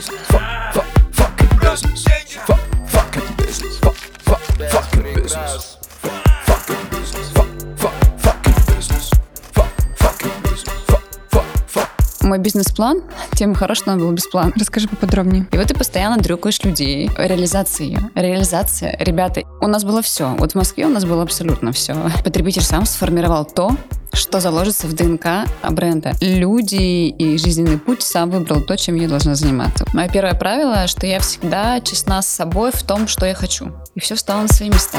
Fuck, fuck, Мой бизнес-план, тем хорош, что он был без плана. Расскажи поподробнее. И вот ты постоянно дрюкаешь людей. Реализация ее. Реализация. Ребята, у нас было все. Вот в Москве у нас было абсолютно все. Потребитель сам сформировал то, что заложится в ДНК бренда. Люди и жизненный путь сам выбрал то, чем я должна заниматься. Мое первое правило, что я всегда честна с собой в том, что я хочу. И все стало на свои места.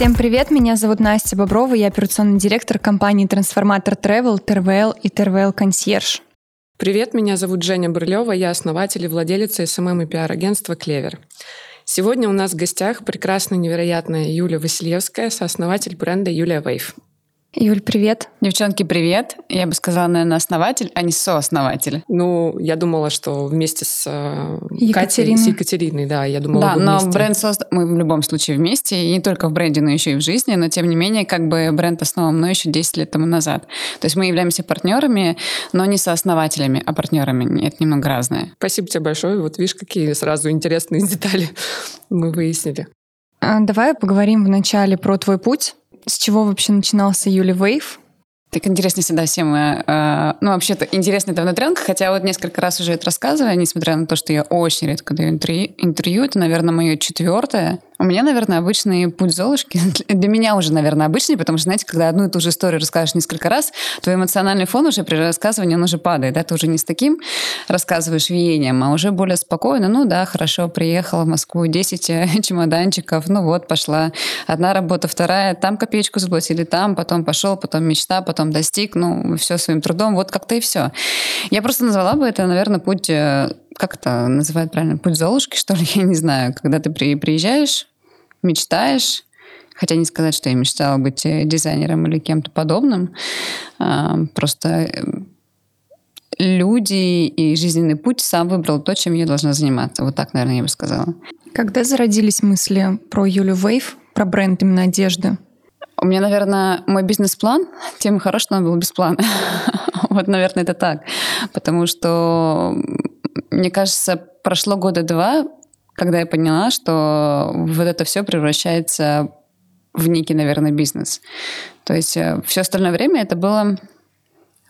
Всем привет, меня зовут Настя Боброва, я операционный директор компании Трансформатор Travel, TRVL и TRVL Консьерж. Привет, меня зовут Женя Брылева, я основатель и владелица SMM и пиар-агентства «Клевер». Сегодня у нас в гостях прекрасная, невероятная Юлия Васильевская, сооснователь бренда «Yuliawave». Юль, привет. Девчонки, привет. Я бы сказала, наверное, основатель, а не сооснователь. Ну, я думала, что вместе с э, Катей, Екатериной. с Екатериной, да, я думала, Да, но вместе. бренд создан... Мы в любом случае вместе, и не только в бренде, но еще и в жизни, но тем не менее, как бы бренд основан мной еще 10 лет тому назад. То есть мы являемся партнерами, но не сооснователями, а партнерами. Это немного разное. Спасибо тебе большое. Вот видишь, какие сразу интересные детали мы выяснили. А, Давай поговорим вначале про твой путь. С чего вообще начинался Юли Вейв? Так интересно всегда всем, э, э, ну, вообще-то интересно это внутрянка, хотя вот несколько раз уже это рассказывала, несмотря на то, что я очень редко даю интервью, интервью это, наверное, мое четвертое. У меня, наверное, обычный путь Золушки. Для меня уже, наверное, обычный, потому что, знаете, когда одну и ту же историю расскажешь несколько раз, твой эмоциональный фон уже при рассказывании, он уже падает, да, ты уже не с таким рассказываешь веянием, а уже более спокойно, ну да, хорошо, приехала в Москву, 10 э, чемоданчиков, ну вот, пошла. Одна работа, вторая, там копеечку заплатили, там, потом пошел, потом мечта, потом достиг, ну, все своим трудом, вот как-то и все. Я просто назвала бы это, наверное, путь, э, как это называют правильно, путь Золушки, что ли, я не знаю, когда ты при- приезжаешь, мечтаешь, хотя не сказать, что я мечтала быть э, дизайнером или кем-то подобным, А, просто э, люди и жизненный путь сам выбрал то, чем я должна заниматься. Вот так, наверное, я бы сказала. Когда зародились мысли про Юлю Вейв, про бренд именно одежды? У меня, наверное, мой бизнес-план, тем хорош, что он был без плана. Вот, наверное, это так. Потому что, мне кажется, прошло года два, когда я поняла, что вот это все превращается в некий, наверное, бизнес. То есть все остальное время это было...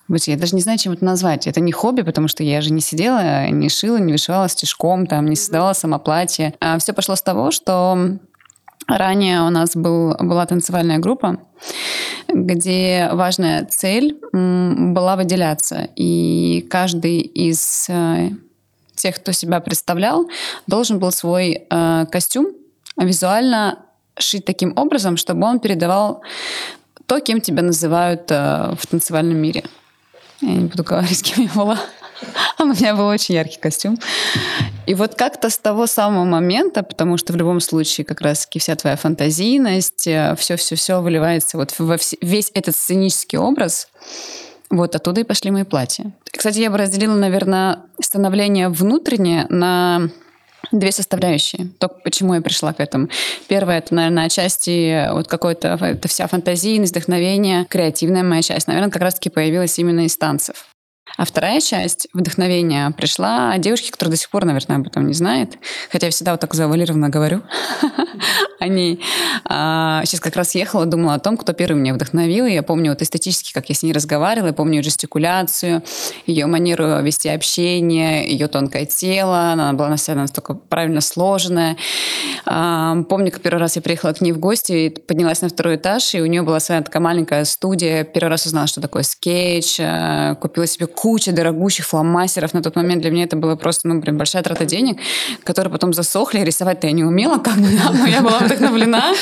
Я даже не знаю, чем это назвать. Это не хобби, потому что я же не сидела, не шила, не вышивала стежком, там, не создавала сама платье. А все пошло с того, что Ранее у нас был, была танцевальная группа, где важная цель была выделяться. И каждый из э, тех, кто себя представлял, должен был свой э, костюм визуально шить таким образом, чтобы он передавал то, кем тебя называют э, в танцевальном мире. Я не буду говорить, кем я была. У меня был очень яркий костюм. И вот как-то с того самого момента, потому что в любом случае как раз-таки вся твоя фантазийность, все-все-все выливается вот во весь этот сценический образ, вот оттуда и пошли мои платья. Кстати, я бы разделила, наверное, становление внутреннее на две составляющие. То, почему я пришла к этому. Первое, это, наверное, отчасти вот какой-то, это вся фантазийность, вдохновение, креативная моя часть, наверное, как раз-таки появилась именно из танцев. А вторая часть вдохновения пришла от девушки, которая до сих пор, наверное, об этом не знает. Хотя я всегда вот так завуалированно говорю о ней. А, Сейчас как раз ехала, думала о том, кто первый меня вдохновил. И я помню вот эстетически, как я с ней разговаривала, я помню ее жестикуляцию, ее манеру вести общение, ее тонкое тело. Она была на себя настолько правильно сложенная. А, Помню, как первый раз я приехала к ней в гости поднялась на второй этаж, и у нее была своя такая маленькая студия. Первый раз узнала, что такое скетч, э, купила себе кучу дорогущих фломастеров. На тот момент для меня это было просто, ну, прям большая трата денег, которые потом засохли. Рисовать-то я не умела, как бы, но я была вдохновлена.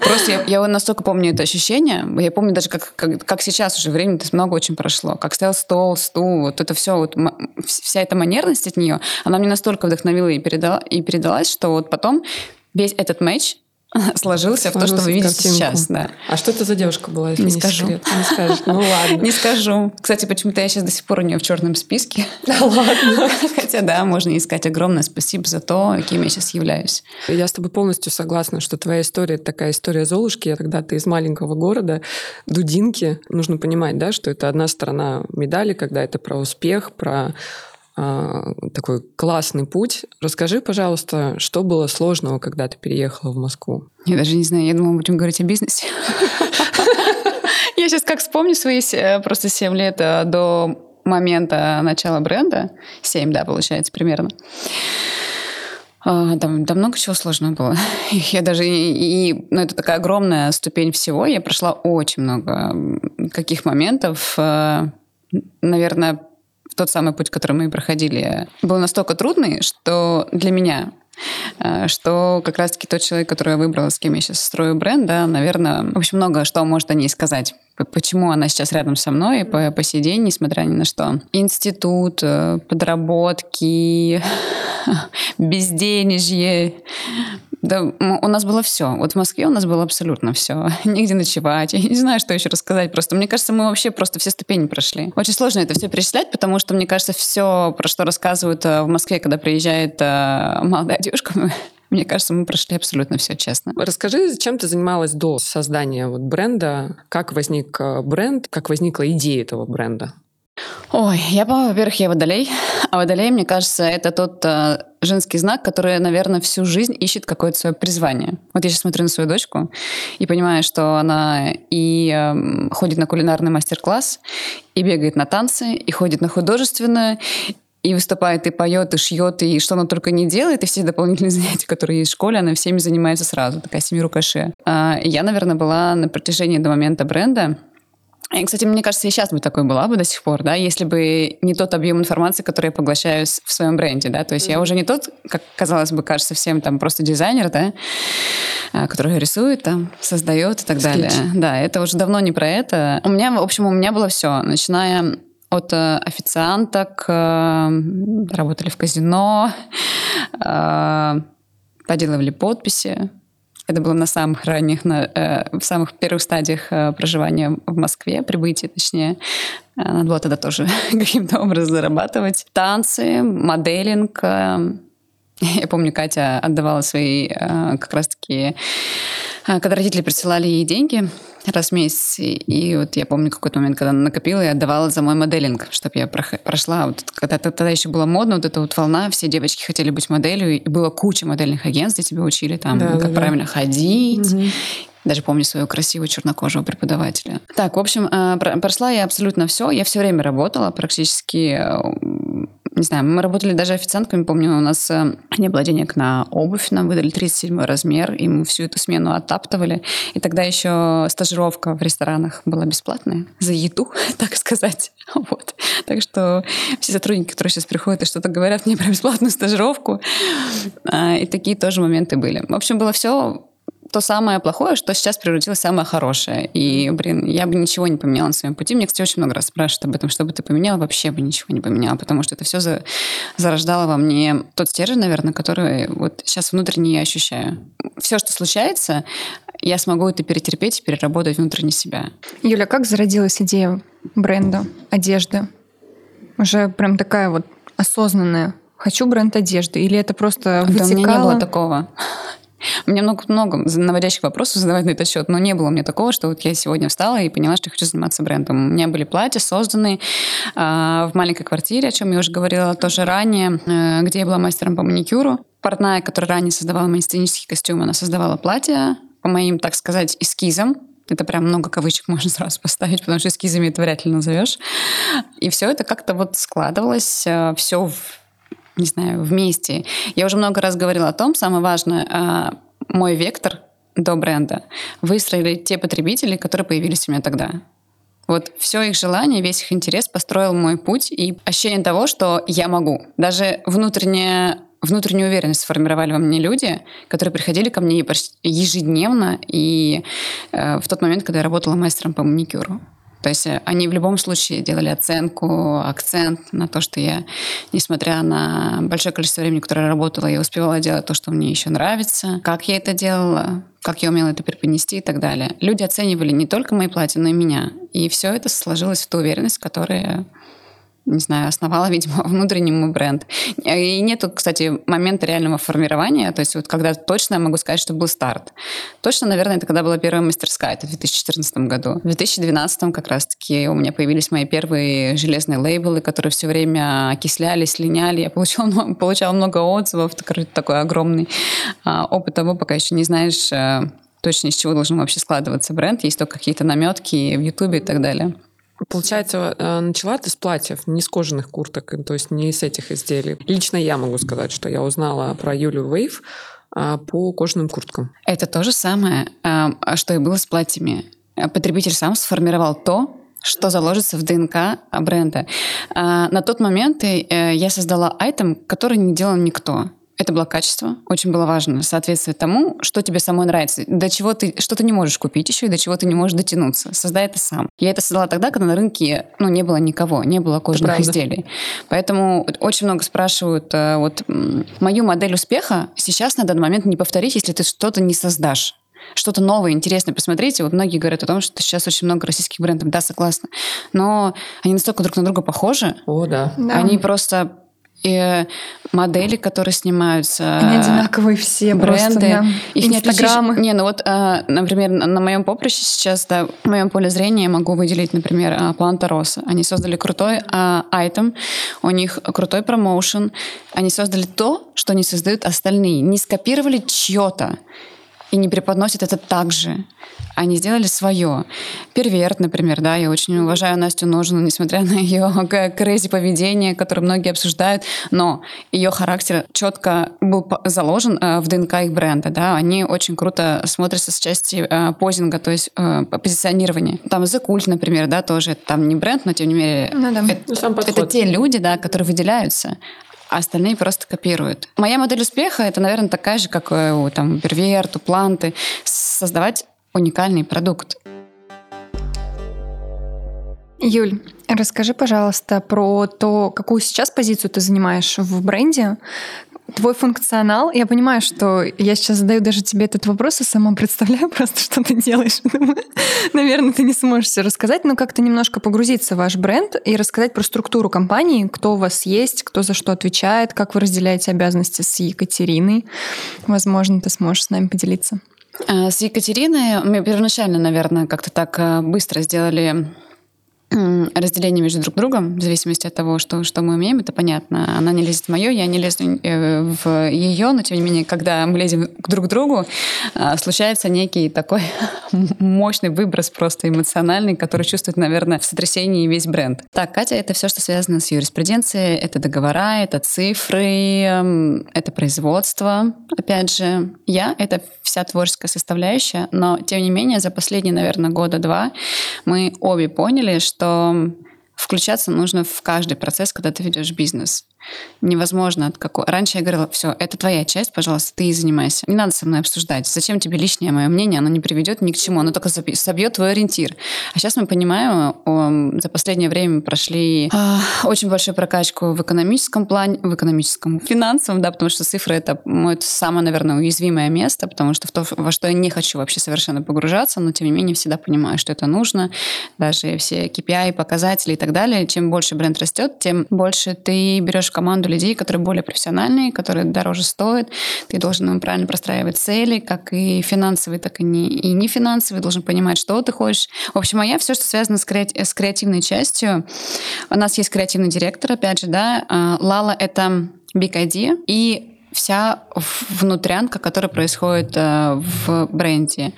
Просто я, я настолько помню это ощущение. Я помню даже, как, как, как сейчас уже времени много очень прошло. Как стоял стол, стул, вот это все, вот вся эта манерность от нее, она мне настолько вдохновила и, передала, и передалась, что вот потом весь этот матч сложился в то, что вы видите картинку. сейчас. Да. А что это за девушка была, если Не не, скажу. секрет? Не скажешь. Ну ладно. Не скажу. Кстати, почему-то я сейчас до сих пор у нее в черном списке. Да ладно. Хотя, да, можно искать огромное спасибо за то, кем я сейчас являюсь. Я с тобой полностью согласна, что твоя история это такая история Золушки, когда ты из маленького города, Дудинки. Нужно понимать, да, что это одна сторона медали, когда это про успех, про такой классный путь. Расскажи, пожалуйста, что было сложного, когда ты переехала в Москву? Я даже не знаю, я думала, будем говорить о бизнесе. Я сейчас как вспомню свои просто 7 лет до момента начала бренда, 7, да, получается, примерно. А, там, там много чего сложного было. Я даже и, и ну, это такая огромная ступень всего. Я прошла очень много каких моментов. Э, наверное, тот самый путь, который мы проходили, был настолько трудный, что для меня Э, что как раз-таки тот человек, который я выбрала, с кем я сейчас строю бренд, да, наверное, в общем, много что может о ней сказать. Почему она сейчас рядом со мной по, по сей день, несмотря ни на что. Институт, э, подработки, безденежье, да, у нас было все. Вот в Москве у нас было абсолютно все. Нигде ночевать. Я не знаю, что еще рассказать. Просто мне кажется, мы вообще просто все ступени прошли. Очень сложно это все перечислять, потому что, мне кажется, все, про что рассказывают э, в Москве, когда приезжает э, молодая девушка, мне кажется, мы прошли абсолютно все честно. Расскажи, чем ты занималась до создания вот бренда? Как возник э, бренд? Как возникла идея этого бренда? Ой, я, во-первых, я водолей. А водолей, мне кажется, это тот э, женский знак, который, наверное, всю жизнь ищет какое-то свое призвание. Вот я сейчас смотрю на свою дочку и понимаю, что она и э, ходит на кулинарный мастер-класс, и бегает на танцы, и ходит на художественное, и выступает, и поет, и шьет, и что она только не делает, и все дополнительные занятия, которые есть в школе, она всеми занимается сразу, такая семирукаше. А я, наверное, была на протяжении до момента бренда и, кстати, мне кажется, и сейчас бы такой была бы до сих пор, да, если бы не тот объем информации, который я поглощаю в своем бренде, да, то есть mm-hmm. я уже не тот, как казалось бы, кажется всем там просто дизайнер, да, а, который рисует, там, создает и так Скетч. далее. Да, это уже давно не про это. У меня, в общем, у меня было все, начиная от э, официанток, э, работали в казино, э, поделывали подписи, это было на самых ранних, на, э, в самых первых стадиях э, проживания в Москве, прибытия точнее. Э, надо было тогда тоже каким-то образом зарабатывать. Танцы, моделинг. Э, я помню, Катя отдавала свои э, как раз-таки а, когда родители присылали ей деньги раз в месяц, и, вот я помню какой-то момент, когда накопила и отдавала за мой моделинг, чтобы я прошла. Вот, когда тогда еще было модно, вот эта вот волна, все девочки хотели быть моделью, и было куча модельных агентств, где тебя учили там, да, как да, правильно ходить, угу. Даже помню своего красивого чернокожего преподавателя. Так, в общем, а, прошла я абсолютно все. Я все время работала, практически не знаю, мы работали даже официантками, помню, у нас э, не было денег на обувь, нам выдали 37 размер, и мы всю эту смену оттаптывали. И тогда еще стажировка в ресторанах была бесплатная за еду, так сказать. Вот. Так что все сотрудники, которые сейчас приходят и что-то говорят мне про бесплатную стажировку, а, и такие тоже моменты были. В общем, было все то самое плохое, что сейчас превратилось в самое хорошее. И, блин, я бы ничего не поменяла на своем пути. Мне, кстати, очень много раз спрашивают об этом, что бы ты поменяла, вообще бы ничего не поменяла, потому что это все за... зарождало во мне тот стержень, наверное, который вот сейчас внутренне я ощущаю. Все, что случается, я смогу это перетерпеть и переработать внутренне себя. Юля, как зародилась идея бренда одежды? Уже прям такая вот осознанная. Хочу бренд одежды? Или это просто вытекало? Да, у меня не было такого. У меня много-много наводящих вопросов задавать на этот счет, но не было у меня такого, что вот я сегодня встала и поняла, что я хочу заниматься брендом. У меня были платья созданы э, в маленькой квартире, о чем я уже говорила тоже ранее, э, где я была мастером по маникюру. Портная, которая ранее создавала мои сценические костюмы, она создавала платья по моим, так сказать, эскизам. Это прям много кавычек можно сразу поставить, потому что эскизами это вряд ли назовешь. И все это как-то вот складывалось, э, все в не знаю, вместе. Я уже много раз говорила о том, самое важное, а, мой вектор до бренда выстроили те потребители, которые появились у меня тогда. Вот все их желание, весь их интерес построил мой путь и ощущение того, что я могу. Даже внутренняя внутреннюю уверенность сформировали во мне люди, которые приходили ко мне ежедневно и э, в тот момент, когда я работала мастером по маникюру. То есть э, они в любом случае делали оценку, акцент на то, что я, несмотря на большое количество времени, которое работала, я успевала делать то, что мне еще нравится, как я это делала, как я умела это преподнести и так далее. Люди оценивали не только мои платья, но и меня. И все это сложилось в ту уверенность, которая не знаю, основала, видимо, внутренний мой бренд. И нету, кстати, момента реального формирования, то есть вот когда точно я могу сказать, что был старт. Точно, наверное, это когда была первая мастерская, это в 2014 году. В 2012 как раз-таки у меня появились мои первые железные лейблы, которые все время окислялись, линяли. Я получала, много, получала много отзывов, такой, огромный а, опыт того, пока еще не знаешь а, точно из чего должен вообще складываться бренд. Есть только какие-то наметки в Ютубе и так далее. Получается, э, начала ты с платьев, не с кожаных курток, то есть не с этих изделий. Лично я могу сказать, что я узнала про Юлю Вейв а, по кожаным курткам. Это то же самое, что и было с платьями. Потребитель сам сформировал то, что заложится в ДНК бренда. На тот момент э, я создала айтем, который не делал никто. Это было качество. Очень было важно соответствовать тому, что тебе самой нравится. До чего ты, что ты не можешь купить еще, и до чего ты не можешь дотянуться. Создай это сам. Я это создала тогда, когда на рынке ну, не было никого, не было кожаных изделий. Поэтому очень много спрашивают, э, вот мою модель успеха сейчас на данный момент не повторить, если ты что-то не создашь что-то новое, интересное посмотрите. Вот многие говорят о том, что сейчас очень много российских брендов. Да, согласна. Но они настолько друг на друга похожи. О, да. да. Они просто и модели, которые снимаются. Они одинаковые все бренды. Просто, да. Их Инстаграмы. Не, не, ну вот, а, например, на моем поприще сейчас, да, в моем поле зрения я могу выделить, например, а, Планта Роса. Они создали крутой а, айтем, у них крутой промоушен. Они создали то, что не создают остальные. Не скопировали чье-то и не преподносят это так же. Они сделали свое. Перверт, например, да, я очень уважаю Настю Ножину, несмотря на ее крейзи поведение, которое многие обсуждают, но ее характер четко был заложен э, в ДНК их бренда, да, они очень круто смотрятся с части э, позинга, то есть э, позиционирования. Там The Cult, например, да, тоже там не бренд, но тем не менее ну, да. это, ну, это те люди, да, которые выделяются а остальные просто копируют. Моя модель успеха — это, наверное, такая же, как у там, Перверт, у Планты. Создавать уникальный продукт. Юль, расскажи, пожалуйста, про то, какую сейчас позицию ты занимаешь в бренде, Твой функционал, я понимаю, что я сейчас задаю даже тебе этот вопрос и сама представляю просто, что ты делаешь. Наверное, ты не сможешь все рассказать, но как-то немножко погрузиться в ваш бренд и рассказать про структуру компании, кто у вас есть, кто за что отвечает, как вы разделяете обязанности с Екатериной. Возможно, ты сможешь с нами поделиться. А, с Екатериной мы первоначально, наверное, как-то так э, быстро сделали разделение между друг другом, в зависимости от того, что, что мы умеем, это понятно. Она не лезет в мое, я не лезу э, в ее, но тем не менее, когда мы лезем к друг другу, а, случается некий такой мощный выброс просто эмоциональный, который чувствует, наверное, в сотрясении весь бренд. Так, Катя, это все, что связано с юриспруденцией, это договора, это цифры, это производство, опять же. Я — это вся творческая составляющая, но тем не менее за последние, наверное, года два мы обе поняли, что что включаться нужно в каждый процесс, когда ты ведешь бизнес невозможно от какой... Раньше я говорила, все, это твоя часть, пожалуйста, ты и занимайся. Не надо со мной обсуждать. Зачем тебе лишнее мое мнение? Оно не приведет ни к чему, оно только собьет твой ориентир. А сейчас мы понимаем, за последнее время прошли э, очень большую прокачку в экономическом плане, в экономическом, финансовом, да, потому что цифры это мое самое, наверное, уязвимое место, потому что в то, во что я не хочу вообще совершенно погружаться, но тем не менее всегда понимаю, что это нужно. Даже все KPI, показатели и так далее. Чем больше бренд растет, тем больше ты берешь в команду людей, которые более профессиональные, которые дороже стоят. Ты должен им правильно простраивать цели, как и финансовые, так и не, и не финансовые. Должен понимать, что ты хочешь. В общем, а я все, что связано с, креати- с креативной частью. У нас есть креативный директор, опять же, да. А, Лала — это Big Idea. И вся внутрянка, которая происходит э, в бренде.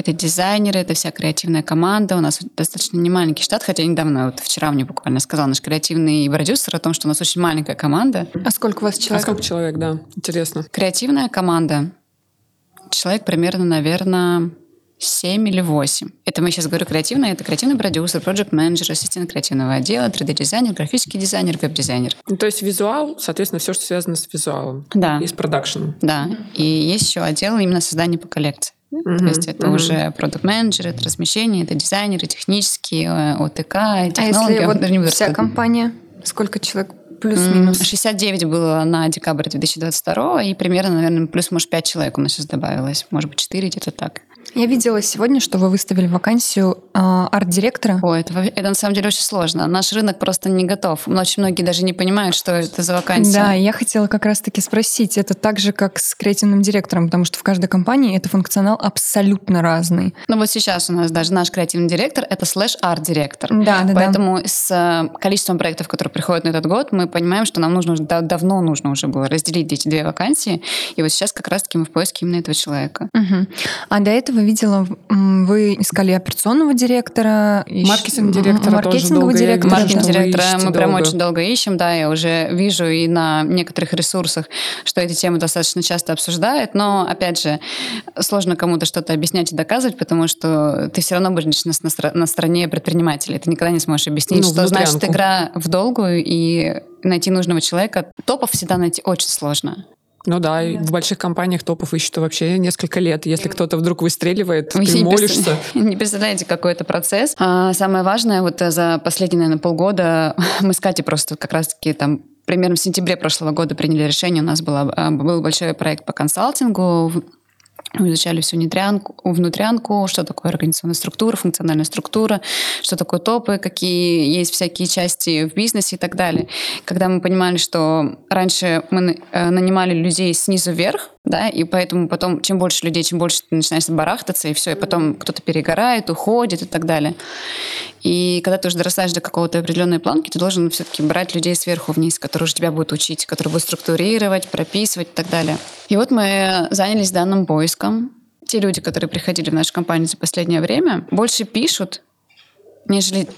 Это дизайнеры, это вся креативная команда. У нас достаточно немаленький штат, хотя недавно, вот вчера мне буквально сказал наш креативный продюсер о том, что у нас очень маленькая команда. А сколько у вас человек? А сколько человек, да, интересно. Креативная команда. Человек примерно, наверное, 7 или 8. Это мы сейчас говорю креативно, это креативный продюсер, проект менеджер ассистент креативного отдела, 3D-дизайнер, графический дизайнер, веб-дизайнер. Ну, то есть визуал, соответственно, все, что связано с визуалом. Да. И с продакшеном. Да. И есть еще отдел именно создания по коллекции. Mm-hmm. То есть это mm-hmm. уже продукт менеджер это размещение, это дизайнеры, технические, э, ОТК, технологии. А если вот вся компания, сколько человек плюс-минус? 69 было на декабрь 2022, и примерно, наверное, плюс, может, 5 человек у нас сейчас добавилось. Может быть, 4 где-то так. Я видела сегодня, что вы выставили вакансию э, арт-директора. Ой, это, это на самом деле очень сложно. Наш рынок просто не готов. Очень многие даже не понимают, что это за вакансия. Да, я хотела как раз-таки спросить, это так же, как с креативным директором, потому что в каждой компании это функционал абсолютно разный. Ну вот сейчас у нас даже наш креативный директор — это слэш-арт-директор. Да, да, Поэтому да. с э, количеством проектов, которые приходят на этот год, мы понимаем, что нам нужно да, давно нужно уже было разделить эти две вакансии. И вот сейчас как раз-таки мы в поиске именно этого человека. Угу. А до этого видела, вы искали операционного директора, маркетинг-директора, маркетингового тоже директора. Маркетинг-директора мы долго. прям очень долго ищем, да, я уже вижу и на некоторых ресурсах, что эти темы достаточно часто обсуждают, но, опять же, сложно кому-то что-то объяснять и доказывать, потому что ты все равно будешь на, на, на стороне предпринимателей, ты никогда не сможешь объяснить, Ну, что внутрянку. значит игра в долгую, и найти нужного человека. Топов всегда найти очень сложно. Ну да, и в больших компаниях топов ищут вообще несколько лет. Если кто-то вдруг выстреливает, Вы ты не молишься. Не представляете, какой это процесс. А самое важное, вот э, за последние, наверное, полгода мы с Катей просто как раз-таки там примерно в сентябре прошлого года приняли решение. У нас была, а, был большой проект по консалтингу. Мы изучали всю внутрянку, внутрянку, что такое организационная структура, функциональная структура, что такое топы, какие есть всякие части в бизнесе и так далее. Когда мы понимали, что раньше мы э, нанимали людей снизу вверх, да, и поэтому потом, чем больше людей, чем больше ты начинаешь барахтаться, и все, и потом кто-то перегорает, уходит и так далее. И когда ты уже дорастаешь до какого-то определенной планки, ты должен все-таки брать людей сверху вниз, которые уже тебя будут учить, которые будут структурировать, прописывать и так далее. И вот мы занялись данным поиском. Те люди, которые приходили в нашу компанию за последнее время, больше пишут, нежели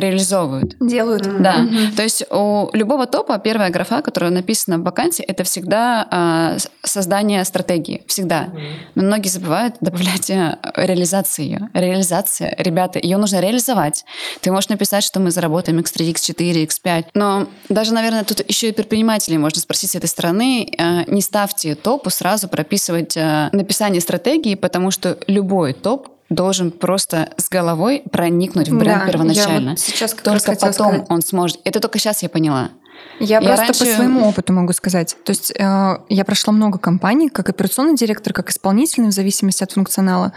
реализовывают. Делают. Да. То есть у любого топа первая графа, которая написана в вакансии, это всегда с- создание стратегии. Всегда. Но многие забывают добавлять э, реализацию ее. Реализация, ребята, ее нужно реализовать. Ты можешь написать, что мы заработаем x3, x4, x5. Но даже, наверное, тут еще и предпринимателей можно спросить с этой стороны. э, Не ставьте топу сразу прописывать э, написание стратегии, потому что любой топ должен просто с головой проникнуть в бренд Да, первоначально. вот сейчас как раз Только хотела потом сказать. он сможет. Это только сейчас я поняла. Я, Я просто раньше- по своему опыту могу сказать. То есть э, я прошла много компаний, как операционный директор, как исполнительный, в зависимости от функционала.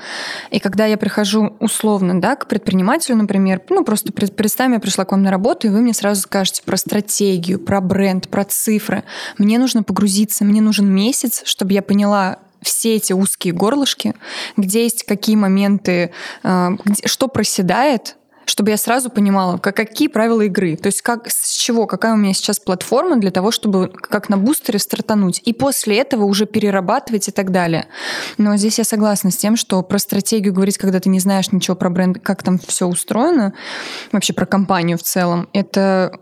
И когда я прихожу условно, да, к предпринимателю, например, ну просто пред- представим, я пришла к вам на работу, и вы мне сразу скажете про стратегию, про бренд, про цифры. Мне нужно погрузиться, мне нужен месяц, чтобы я поняла все эти узкие горлышки, где есть какие моменты, э, что проседает, чтобы я сразу понимала, как, какие правила игры. То есть как, с чего, какая у меня сейчас платформа для того, чтобы как на бустере стартануть. И после этого уже перерабатывать и так далее. Но здесь я согласна с тем, что про стратегию говорить, когда ты не знаешь ничего про бренд, как там все устроено, вообще про компанию в целом, это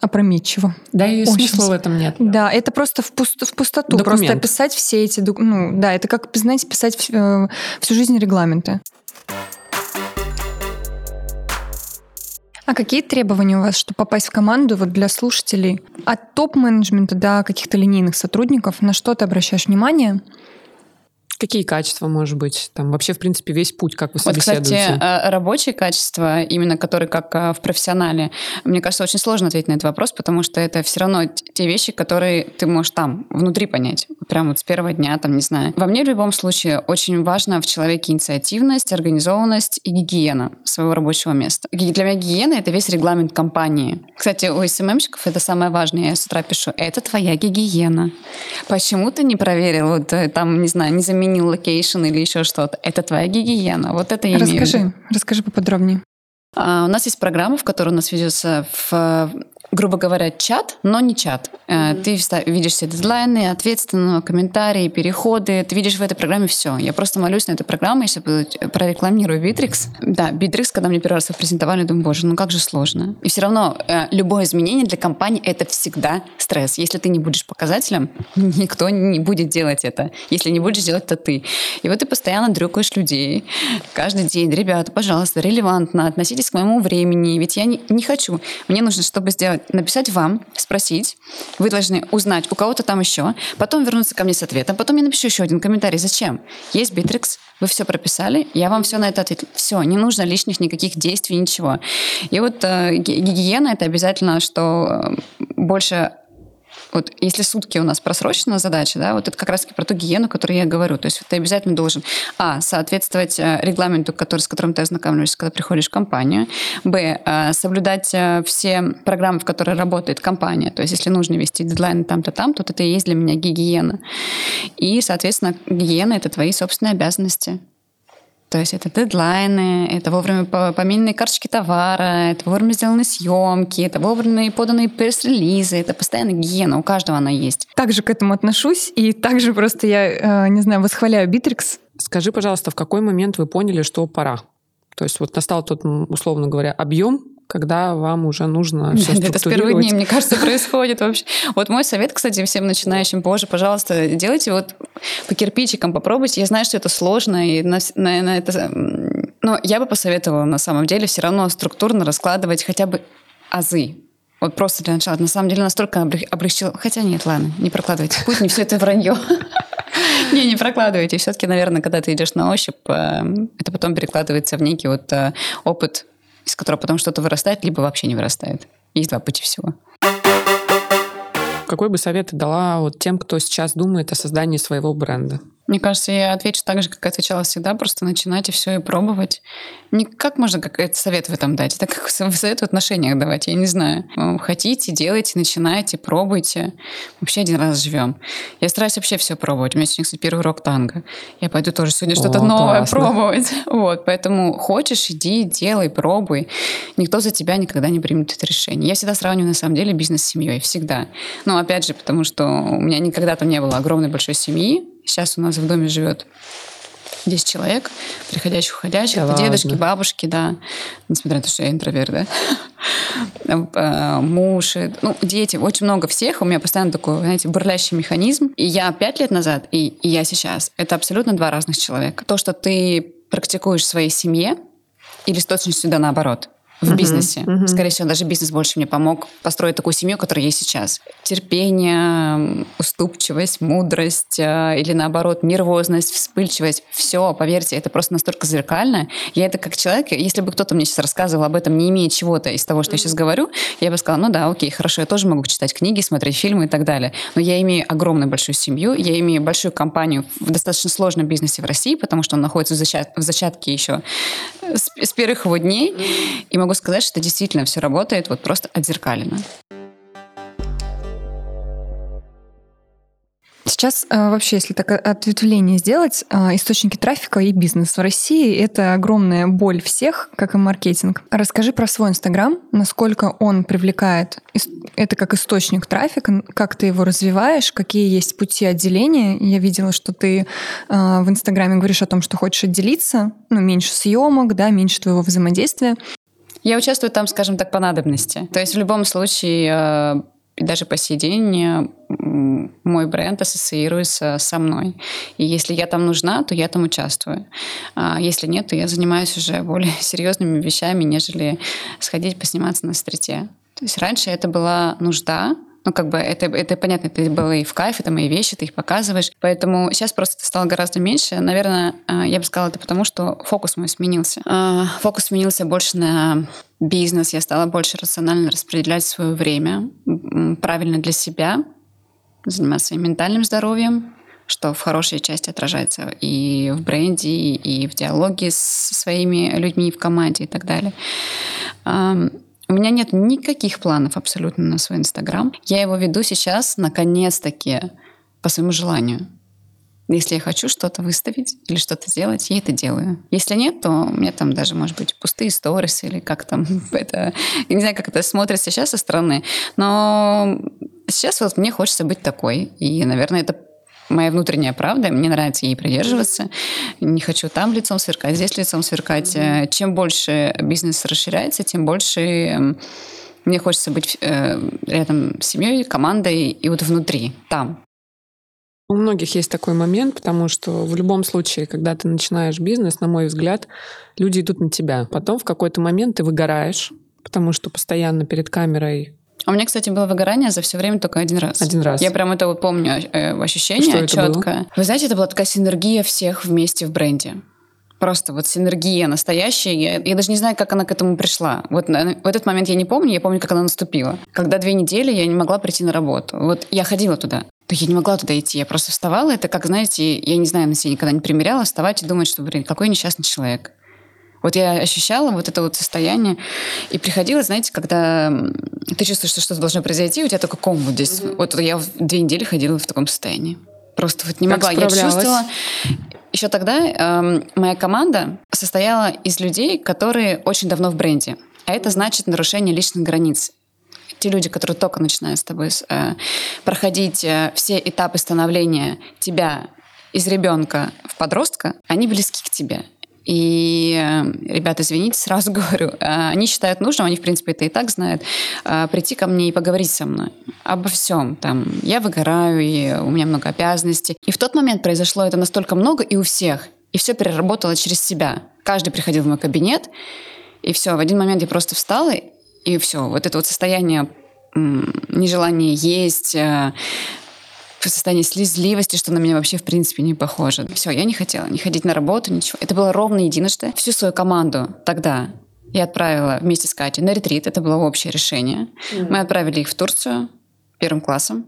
опрометчиво. Да и Очень смысла в этом нет. Да, это просто в, пуст- в пустоту. Документ. Просто описать все эти... Ну, да, это как, знаете, писать в- э, всю жизнь регламенты. А какие требования у вас, чтобы попасть в команду вот для слушателей? От топ-менеджмента до каких-то линейных сотрудников, на что ты обращаешь внимание? Какие качества, может быть? Там вообще, в принципе, весь путь, как вы Вот, кстати, э, рабочие качества, именно которые как э, в профессионале, мне кажется, очень сложно ответить на этот вопрос, потому что это все равно те вещи, которые ты можешь там, внутри понять. Прямо вот с первого дня, там, не знаю. Во мне в любом случае очень важно в человеке инициативность, организованность и гигиена своего рабочего места. Для меня гигиена — это весь регламент компании. Кстати, у СММщиков это самое важное. Я с утра пишу, это твоя гигиена. Почему ты не проверил, вот э, там, не знаю, не заменил location или еще что-то? Это твоя гигиена. Вот это я имею в виду. Расскажи, расскажи поподробнее. А, У нас есть программа, в которой у нас ведется, в, грубо говоря, чат, но не чат. Э, Ты видишь все дедлайны, ответственные комментарии, переходы. Ты видишь в этой программе все. Я просто молюсь на эту программу, если прорекламирую Битрикс. Да, Битрикс, когда мне первый раз его презентовали, думаю, боже, ну как же сложно. И все равно э, любое изменение для компании — это всегда стресс. Если ты не будешь показателем, никто не будет делать это. Если не будешь делать, то ты. И вот ты постоянно дрюкаешь людей. Каждый день, ребята, пожалуйста, релевантно, относитесь к моему времени, ведь я не, не хочу. Мне нужно, чтобы сделать, написать вам, спросить. Вы должны узнать у кого-то там еще, потом вернуться ко мне с ответом, потом я напишу еще один комментарий. Зачем? Есть Bittrex, вы все прописали, я вам все на это ответил. Все, не нужно лишних никаких действий, ничего. И вот э, ги- гигиена — это обязательно, что э, больше вот если сутки у нас просрочена задача, да, вот это как раз-таки про ту гигиену, которую я говорю. То есть ты обязательно должен, а, соответствовать э, регламенту, который, с которым ты ознакомливаешься, когда приходишь в компанию, б, э, соблюдать э, все программы, в которые работает компания. То есть если нужно вести дедлайны там-то, там, то это и есть для меня гигиена. И, соответственно, гигиена — это твои собственные обязанности. То есть это дедлайны, это вовремя помененные карточки товара, это вовремя сделаны съемки, это вовремя поданные пресс-релизы, это постоянно гигиена, у каждого она есть. Также к этому отношусь, и также просто я, э, не знаю, восхваляю Битрикс. Скажи, пожалуйста, в какой момент вы поняли, что пора? То есть вот настал тот, условно говоря, объем, когда вам уже нужно все Это с первых дней, мне кажется, происходит вообще. Вот мой совет, кстати, всем начинающим, боже, пожалуйста, делайте вот по кирпичикам, попробуйте. Я знаю, что это сложно, и на, на, на это... Но я бы посоветовала, на самом деле, все равно структурно раскладывать хотя бы азы. Вот просто для начала. На самом деле настолько облегчил... Хотя нет, ладно, не прокладывайте путь, не все это вранье. Не, не прокладывайте. Все-таки, наверное, когда ты идешь на ощупь, э, это потом перекладывается в некий вот э, опыт из которого потом что-то вырастает, либо вообще не вырастает. Есть два пути всего. Какой бы совет ты дала вот тем, кто сейчас думает о создании своего бренда? Мне кажется, я отвечу так же, как отвечала всегда, просто начинать и все и пробовать. Не как можно какой-то совет в этом дать, это как совет в отношениях давать, я не знаю. Хотите, делайте, начинайте, пробуйте. Вообще один раз живем. Я стараюсь вообще все пробовать. У меня сегодня, кстати, первый урок танго. Я пойду тоже сегодня что-то новое классно. пробовать. Вот, поэтому хочешь, иди, делай, пробуй. Никто за тебя никогда не примет это решение. Я всегда сравниваю, на самом деле, бизнес с семьей. Всегда. Но, опять же, потому что у меня никогда там не было огромной большой семьи, Сейчас у нас в доме живет 10 человек, приходящих, уходящих, да дедушки, ладно. бабушки, да, несмотря на то, что я интроверт, да, э, муж, ну, дети, очень много всех, у меня постоянно такой, знаете, бурлящий механизм, и я пять лет назад, и, и я сейчас, это абсолютно два разных человека. То, что ты практикуешь в своей семье, или с точностью да наоборот в uh-huh, бизнесе. Uh-huh. Скорее всего, даже бизнес больше мне помог построить такую семью, которая есть сейчас. Терпение, уступчивость, мудрость э, или наоборот нервозность, вспыльчивость. Все, поверьте, это просто настолько зеркально. Я это как человек, если бы кто-то мне сейчас рассказывал об этом, не имея чего-то из того, что uh-huh. я сейчас говорю, я бы сказала, ну да, окей, хорошо, я тоже могу читать книги, смотреть фильмы и так далее. Но я имею огромную большую семью, я имею большую компанию в достаточно сложном бизнесе в России, потому что он находится в, зачат- в зачатке еще с, с первых его дней. И могу сказать, что действительно все работает вот просто отзеркалено. Сейчас э, вообще, если так ответвление сделать, э, источники трафика и бизнес в России — это огромная боль всех, как и маркетинг. Расскажи про свой Инстаграм, насколько он привлекает это как источник трафика, как ты его развиваешь, какие есть пути отделения. Я видела, что ты э, в Инстаграме говоришь о том, что хочешь отделиться, ну, меньше съемок, да, меньше твоего взаимодействия. Я участвую там, скажем так, по надобности. То есть в любом случае и даже по сей день мой бренд ассоциируется со мной. И если я там нужна, то я там участвую. А если нет, то я занимаюсь уже более серьезными вещами, нежели сходить посниматься на стрите. То есть раньше это была нужда, ну, как бы это, это понятно, это было и в кайф, это мои вещи, ты их показываешь. Поэтому сейчас просто это стало гораздо меньше. Наверное, а, я бы сказала это потому, что фокус мой сменился. А, фокус сменился больше на бизнес. Я стала больше рационально распределять свое время правильно для себя, заниматься своим ментальным здоровьем, что в хорошей части отражается и в бренде, и в диалоге с своими людьми в команде и так далее. У меня нет никаких планов абсолютно на свой Инстаграм. Я его веду сейчас, наконец-таки, по своему желанию. Если я хочу что-то выставить или что-то сделать, я это делаю. Если нет, то у меня там даже, может быть, пустые сторис или как там это... Я не знаю, как это смотрится сейчас со стороны, но сейчас вот мне хочется быть такой. И, наверное, это моя внутренняя правда, мне нравится ей придерживаться. Не хочу там лицом сверкать, здесь лицом сверкать. Mm-hmm. Чем больше бизнес расширяется, тем больше эм, мне хочется быть э, рядом с семьей, командой и вот внутри, там. У многих есть такой момент, потому что в любом случае, когда ты начинаешь бизнес, на мой взгляд, люди идут на тебя. Потом в какой-то момент ты выгораешь, потому что постоянно перед камерой у меня, кстати, было выгорание за все время только один раз. Один раз. Я прям это вот помню э, ощущение Что четко. Вы знаете, это была такая синергия всех вместе в бренде. Просто вот синергия настоящая. Я, я даже не знаю, как она к этому пришла. Вот на- в этот момент я не помню, я помню, как она наступила. Когда две недели я не могла прийти на работу. Вот я ходила туда. То я не могла туда идти. Я просто вставала. Это как, знаете, я не знаю, на себя никогда не примеряла, вставать и думать, что, блин, какой несчастный человек. Вот я ощущала вот это вот состояние. И приходила, знаете, когда ты чувствуешь, что что-то должно произойти, у тебя только ком вот здесь. Вот я две недели ходила в таком состоянии. Просто вот не Как могла. Я чувствовала... Еще тогда эм, моя команда состояла из людей, которые очень давно в бренде. А это значит нарушение личных границ. Те люди, которые только начинают с тобой э, проходить э, все этапы становления тебя из ребенка в подростка, они близки к тебе. И, э, ребята, извините, сразу говорю, э, они считают нужным, они, в принципе, это и так знают, э, прийти ко мне и поговорить со мной обо всем. Там, я выгораю, и у меня много обязанностей. И в тот момент произошло это настолько много и у всех. И все переработало через себя. Каждый приходил в мой кабинет, и все, в один момент я просто встала, и все. Вот это вот состояние м, нежелания есть, э, состояние слезливости, что на меня вообще в принципе не похоже. Все, я не хотела не ходить на работу, ничего. Это было ровно единожды. Всю свою команду тогда я отправила вместе с Катей на ретрит. Это было общее решение. Мы отправили их в Турцию первым классом.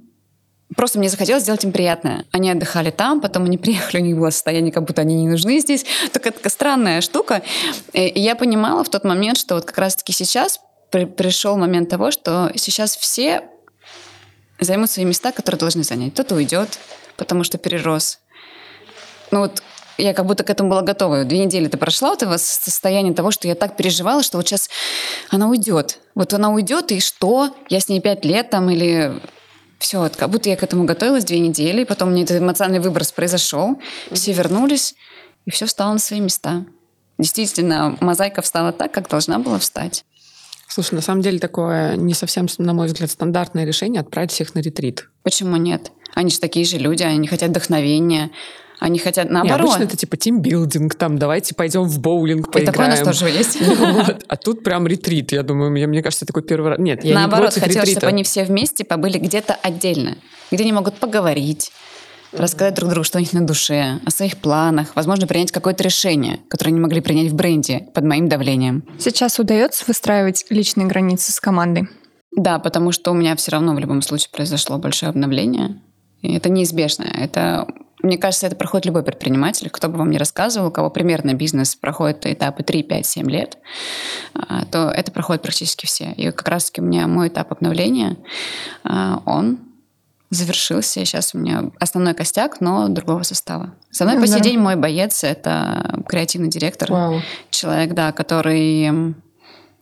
Просто мне захотелось сделать им приятное. Они отдыхали там, потом они приехали, у них было состояние, как будто они не нужны здесь. Такая, такая странная штука. И я понимала в тот момент, что вот как раз-таки сейчас при- пришел момент того, что сейчас все займут свои места, которые должны занять. Кто-то уйдет, потому что перерос. Ну вот я как будто к этому была готова. Две недели ты прошла вот этого состояния того, что я так переживала, что вот сейчас она уйдет. Вот она уйдет, и что? Я с ней пять лет там или... Все, вот, как будто я к этому готовилась две недели, и потом мне этот эмоциональный выброс произошел, все вернулись, и все встало на свои места. Действительно, мозаика встала так, как должна была встать. Слушай, на самом деле такое не совсем, на мой взгляд, стандартное решение отправить всех на ретрит. Почему нет? Они же такие же люди, они хотят вдохновения, они хотят Не, наоборот. обычно это типа тимбилдинг, там, давайте пойдем в боулинг, И поиграем. такое у нас тоже есть. Вот. А тут прям ретрит. Я думаю, мне, мне кажется, такой первый раз. Нет, я Наоборот, не хотелось, ретрита. чтобы они все вместе побыли где-то отдельно, где они могут поговорить, рассказать друг другу, что у них на душе, о своих планах, возможно, принять какое-то решение, которое они могли принять в бренде под моим давлением. Сейчас удается выстраивать личные границы с командой? Да, потому что у меня все равно в любом случае произошло большое обновление. И это неизбежно. Это, мне кажется, это проходит любой предприниматель. Кто бы вам ни рассказывал, у кого примерно бизнес проходит этапы 3, 5, 7 лет, а, то это проходит практически все. И как раз-таки у меня мой этап обновления, а, он завершился. Сейчас у меня основной костяк, но другого состава. Со мной Ну, по сей день мой боец — это креативный директор Вау. человек, да, который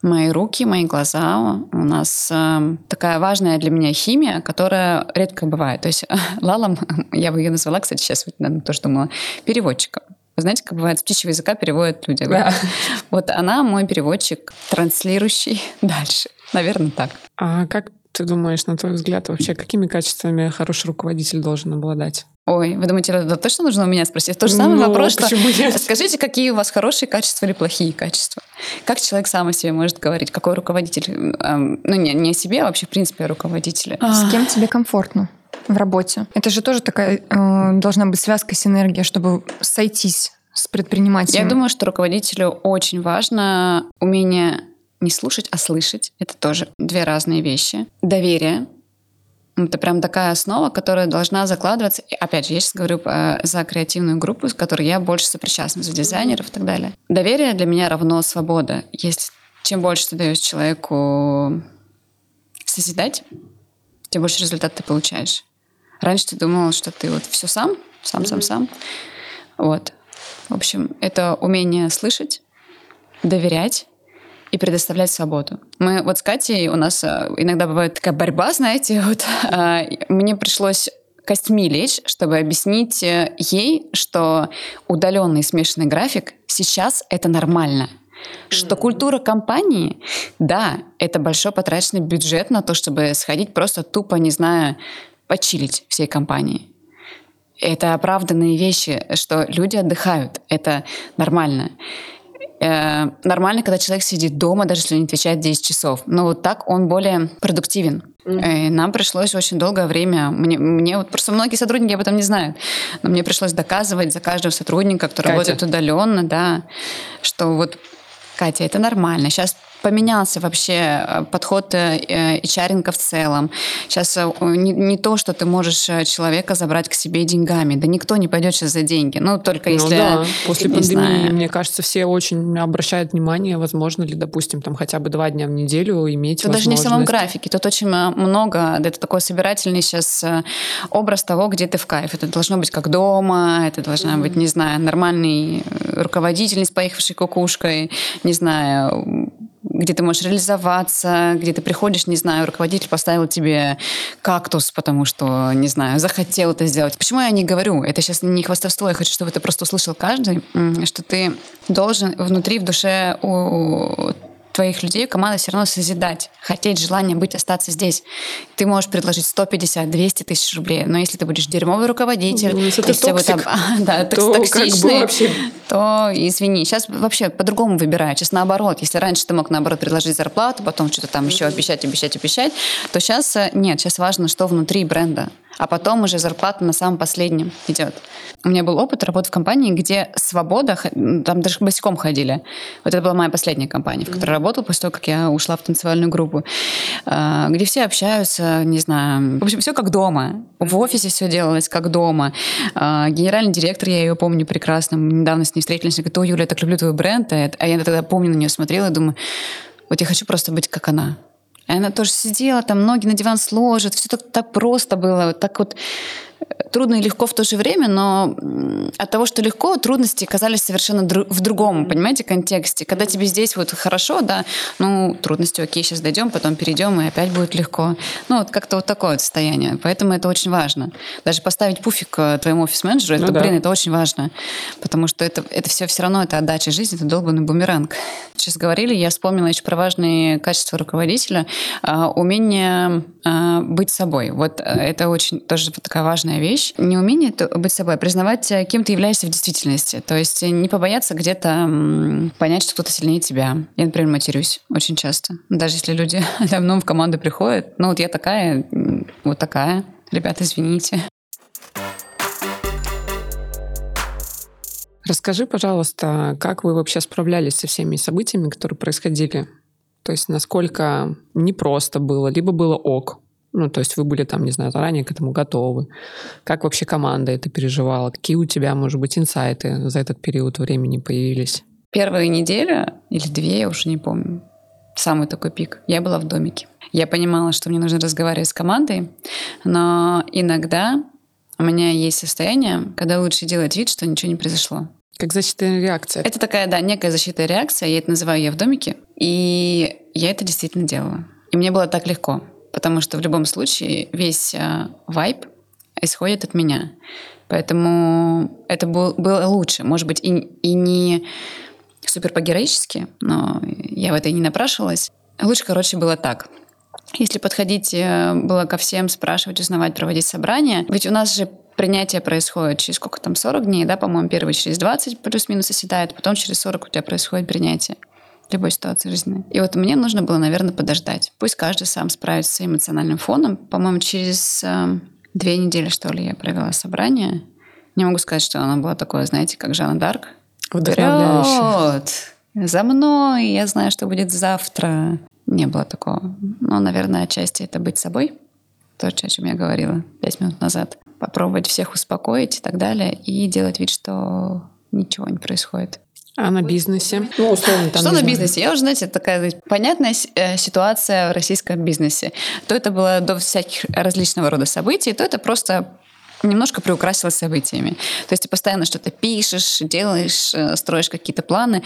мои руки, мои глаза. У нас эм, такая важная для меня химия, которая редко бывает. То есть Лалом, я бы ее назвала, кстати, сейчас вот, наверное, тоже думала, переводчиком. Вы знаете, как бывает, с птичьего языка переводят люди. Да. Вот она мой переводчик, транслирующий дальше. Наверное, так. А как ты думаешь, на твой взгляд, вообще, какими качествами хороший руководитель должен обладать? Ой, вы думаете, это точно нужно у меня спросить? То же самое Ну, вопрос, что нет? скажите, какие у вас хорошие качества или плохие качества? Как человек сам о себе может говорить? Какой руководитель? Эм, Ну, не, не о себе, а вообще, в принципе, о руководителе. С кем тебе комфортно в работе? Это же тоже такая э, должна быть связка, синергия, чтобы сойтись с предпринимателем. Я думаю, что руководителю очень важно умение не слушать, а слышать. Это тоже две разные вещи. Доверие. Это прям такая основа, которая должна закладываться. И опять же, я сейчас говорю э, за креативную группу, с которой я больше сопричастна, за дизайнеров и так далее. Доверие для меня равно свобода. Если чем больше ты даешь человеку созидать, тем больше результат ты получаешь. Раньше ты думал, что ты вот все сам, сам, сам, сам. Вот. В общем, это умение слышать, доверять и предоставлять свободу. Мы вот с Катей, у нас э, иногда бывает такая борьба, знаете, вот э, мне пришлось костьми лечь, чтобы объяснить э, ей, что удаленный смешанный график сейчас это нормально. Что культура компании, да, это большой потраченный бюджет на то, чтобы сходить просто тупо, не знаю, почилить всей компании. Это оправданные вещи, что люди отдыхают. Это нормально. Э, нормально, когда человек сидит дома, даже если не отвечает 10 часов. Но вот так он более продуктивен. И нам пришлось очень долгое время, мне, мне вот просто многие сотрудники об этом не знают, но мне пришлось доказывать за каждого сотрудника, кто Катя. работает удаленно, да, что вот Катя, это нормально. Сейчас поменялся вообще э, подход э, HR в целом. Сейчас э, не, не то, что ты можешь э, человека забрать к себе деньгами. Да никто не пойдет сейчас за деньги. Ну, только Ну если... да, после пандемии, знаю. мне кажется, все очень обращают внимание, возможно ли, допустим, там хотя бы два дня в неделю иметь Тут даже не в самом графике. Тут очень э, много. Это такой собирательный сейчас э, образ того, где ты в кайф. Это должно быть как дома, это должна быть, не знаю, нормальный э, руководитель, с поехавшей кукушкой, не знаю, где ты можешь реализоваться, где ты приходишь, не знаю, руководитель поставил тебе кактус, потому что, не знаю, захотел это сделать. Почему я не говорю? Это сейчас не хвастовство, я хочу, чтобы это просто услышал каждый, что ты должен внутри, в душе у твоих людей команда все равно созидать, хотеть, желание быть, остаться здесь. Ты можешь предложить 150, 200 тысяч рублей, но если ты будешь дерьмовый руководитель, Ну, если если вы там, да, то токс- как бы токсичный, вообще- то извини. Сейчас вообще по-другому выбирают. Сейчас наоборот. Если раньше ты мог наоборот предложить зарплату, потом что-то там еще обещать, обещать, обещать, то сейчас э, нет. Сейчас важно, что внутри бренда. А потом уже зарплата на самом последнем идет. У меня был опыт работы в компании, где свобода, там даже босиком ходили. Вот это была моя последняя компания, в которой работала после того, как я ушла в танцевальную группу, А, где все общаются, не знаю, в общем, все как дома. В офисе все делалось как дома. А, Генеральный директор, я ее помню прекрасно, мы недавно с ней встретились, она говорит, о, Юля, я так люблю твой бренд, а я тогда помню на нее смотрела и думаю, вот я хочу просто быть как она. И она тоже сидела, там ноги на диван сложит, все так, так просто было, так вот трудно и легко в то же время, но от того, что легко, трудности казались совершенно дру- в другом, понимаете, контексте. Когда тебе здесь вот хорошо, да, ну, трудности, окей, сейчас дойдем, потом перейдем, и опять будет легко. Ну, вот как-то вот такое вот состояние. Поэтому это очень важно. Даже поставить пуфик э, твоему офис-менеджеру, это, Ну да. блин, это очень важно. Потому что это, это все все равно, это отдача жизни, это долбанный бумеранг. Сейчас говорили, я вспомнила еще про важные качества руководителя. а, умение а, быть собой. Вот э, это очень тоже такая важная вещь. Не умение это быть собой, признавать, э, кем ты являешься в действительности. То есть э, не побояться где-то понять, что кто-то сильнее тебя. Я, например, матерюсь очень часто. Даже если люди давно в команду приходят. Ну вот я такая, вот такая. Ребята, извините. Расскажи, пожалуйста, как вы вообще справлялись со всеми событиями, которые происходили? То есть насколько непросто было, либо было ок. Ну, то есть вы были там, не знаю, заранее к этому готовы. Как вообще команда это переживала? Какие у тебя, может быть, инсайты за этот период времени появились? Первая неделя или две, я уже не помню, самый такой пик, я была в домике. Я понимала, что мне нужно разговаривать с командой, но иногда у меня есть состояние, когда лучше делать вид, что ничего не произошло. Как защитная реакция? Это такая, да, некая защитная реакция, я это называю «я в домике», и я это действительно делала. И мне было так легко, потому что в любом случае весь э, вайб исходит от меня. Поэтому это был, было лучше. Может быть, и, и не супер по-героически, но я в это и не напрашивалась. Лучше, короче, было так. Если подходить э, было ко всем, спрашивать, узнавать, проводить собрания, ведь у нас же принятие происходит через сколько там, 40 дней, да, по-моему, первый через 20 плюс-минус оседает, потом через 40 у тебя происходит принятие любой ситуации жизни. И вот мне нужно было, наверное, подождать. Пусть каждый сам справится с эмоциональным фоном. По-моему, через э, две недели, что ли, я провела собрание. Не могу сказать, что оно было такое, знаете, как Жанна Дарк. Вперед! За мной! Я знаю, что будет завтра. Не было такого. Но, наверное, отчасти это быть собой. То, о чем я говорила пять минут назад. Попробовать всех успокоить и так далее. И делать вид, что ничего не происходит. А на бизнесе? Ну, условно, там, что на бизнесе? Я уже, знаете, такая знаете, понятная э, ситуация в российском бизнесе. То это было до всяких различного рода событий, то это просто немножко приукрасилось событиями. То есть ты постоянно что-то пишешь, делаешь, э, строишь какие-то планы.